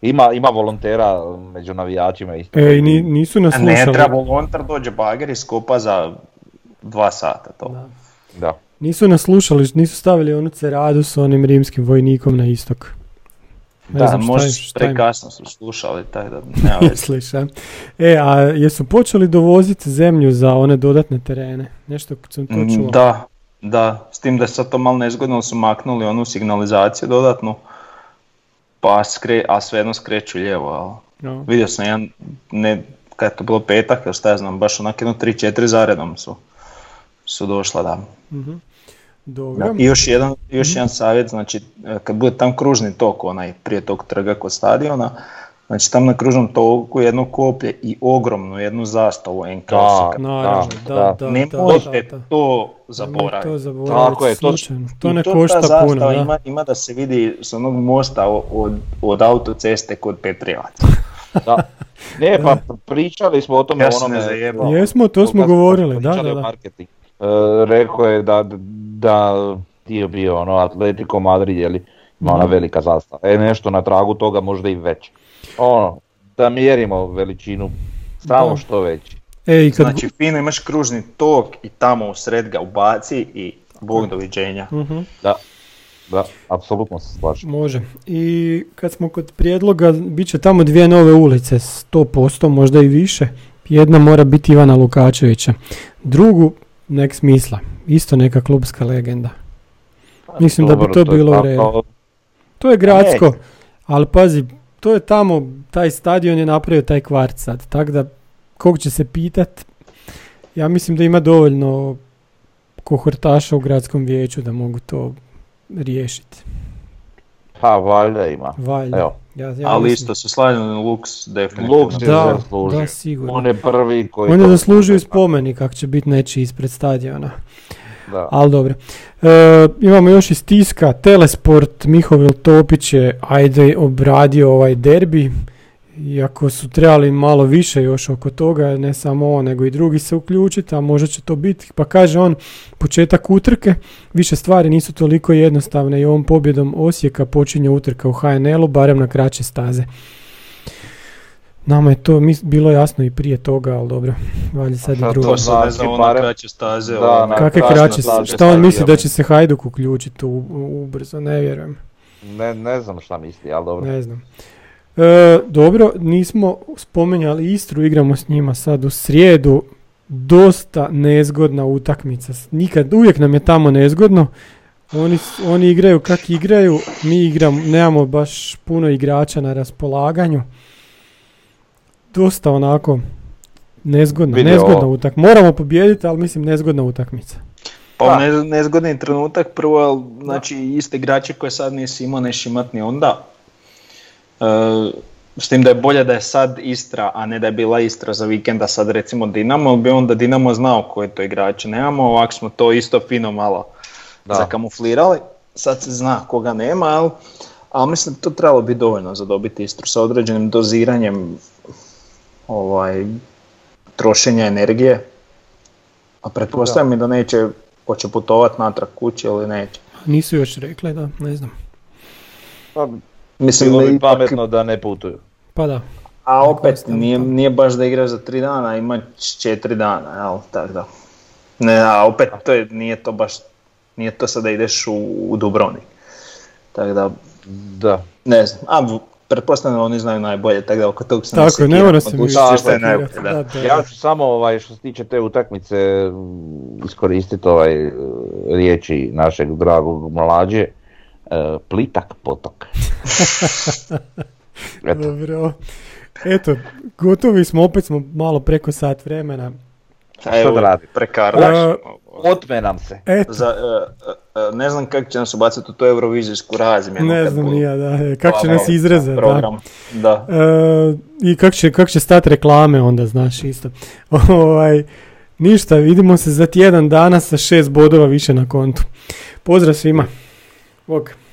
ima, ima volontera među navijačima isto. E, i ni- nisu nas Ne slušali. treba volonter dođe bager i skopa za dva sata to. Da. Da. Nisu nas slušali, nisu stavili onu ceradu s onim rimskim vojnikom na istok. Ne Da, možda prekasno su slušali, tako da nema. Misliš, a? E, a jesu počeli dovoziti zemlju za one dodatne terene? Nešto sam to Mm, čuo. Da, da, s tim da je sad to malo nezgodno, su maknuli onu signalizaciju dodatnu, pa skre, a svejedno skreću lijevo, ali No. vidio sam jedan, ne, kad je to bilo petak, ili šta ja znam, baš onak jedno 3-4 zaredom su, su došla, da. Mhm. Dobro. I još jedan, još jedan savjet, znači e, kad bude tam kružni tok, onaj prije tog trga kod stadiona, znači tam na kružnom toku jedno koplje i ogromnu jednu zastavu NK Da, Da, da, da. da, Ne da, možete da, da. to To zaboraviti. zaboraviti Tako je, to-. To ne ta košta zastava puno, da. Ima, ima da se vidi s onog mosta od, od autoceste kod Petrijevaca. Da. Ne, pa pričali smo o tome Ja onome... Jesmo, to smo govorili, da, da, o da. Marketingu. E, rekao je da, da je bio ono Atletico Madrid, je li, ima ona Mhm. velika zastava. E, nešto na tragu toga možda i već. Ono, da mjerimo veličinu, samo što veći. E, i kad... Znači fino imaš kružni tok i tamo u sred ga ubaci i bog doviđenja. Mhm. Da. Da, apsolutno se slažem. Može. I kad smo kod prijedloga, bit će tamo dvije nove ulice, 100%, možda i više. Jedna mora biti Ivana Lukačevića. Drugu, nek smisla. Isto neka klubska legenda. Mislim da bi Dobro, to je bilo u redu. To je gradsko, ali pazi, to je tamo, taj stadion je napravio taj kvart sad, tako da kog će se pitat, ja mislim da ima dovoljno kohortaša u gradskom vijeću da mogu to riješiti. Pa valjda ima. Valjda. Evo, Ja, ja Ali mislim- isto se slažem, Lux definitivno. Lux je Da, zaslužio. da, sigurno. On je prvi koji... On je zaslužio spomenik ako će biti nečiji ispred stadiona. Da. Ali dobro. E, imamo još iz tiska, Telesport, Mihovil Topić je ajde obradio ovaj derbi. Iako su trebali malo više još oko toga, ne samo on, nego i drugi se uključiti, a možda će to biti. Pa kaže on, početak utrke, više stvari nisu toliko jednostavne i ovom pobjedom Osijeka počinje utrka u HNL-u, barem na kraće staze. Nama je to mis- bilo jasno i prije toga, ali dobro, valjda sad i drugo. To se ne znam, ono barem- kraće staze. Da, ono, na Kakve kraće, staze šta on misli da će se Hajduk uključiti ubrzo, ne vjerujem, Ne, ne znam šta misli, ali dobro. ne znam. E, dobro, nismo spomenjali Istru, igramo s njima sad u srijedu, dosta nezgodna utakmica, nikad, uvijek nam je tamo nezgodno, oni, oni igraju kak igraju, mi igramo, nemamo baš puno igrača na raspolaganju, dosta onako nezgodna, nezgodna utakmica, moramo pobijediti, ali mislim nezgodna utakmica. Pa ne, nezgodni trenutak, prvo, znači iste igrače koje sad nisi imao, neš imat ni onda. E, s tim da je bolje da je sad Istra, a ne da je bila Istra za vikenda sad recimo Dinamo, bi onda Dinamo znao koje to igrače nemamo, ovako smo to isto fino malo Da. zakamuflirali. Sad se zna koga nema, ali, ali mislim da to trebalo biti dovoljno za dobiti Istru sa određenim doziranjem ovaj, trošenja energije. A pretpostavljam i da neće, hoće putovat natrag kući ili neće. Nisu još rekli, da, ne znam. Pa, Mislim bilo bi ipak- pametno da ne putuju. Pa da, a opet nije, nije baš da igraš za tri dana, ima četiri dana, jel, tako da. Ne, a opet to je, nije to baš, nije to sad da ideš u, u Dubrovnik. Tako da, Da. ne znam, a pretpostavljam oni znaju najbolje, tako da oko tog se tako ne mora se šta je najbolje, da. da, da, Ja ću samo ovaj, što se tiče te utakmice iskoristiti ovaj riječi našeg dragog mlađe. E, plitak potok. Eto, Dobro. Eto, gotovi smo, opet smo malo preko sat vremena. A Što da radi? Prekarno. A, otme nam se. Eto, Za, e, e, ne znam kako će nas ubaciti u tu eurovizijsku razmjenu. ne znam budu ni ja, da, e, kak će nas izrezati, da. program. Da. E, I kak će, kak će stati reklame onda, znaš, isto. ovaj, ništa, vidimo se za tjedan dana sa šest bodova više na kontu. Pozdrav svima. Bog.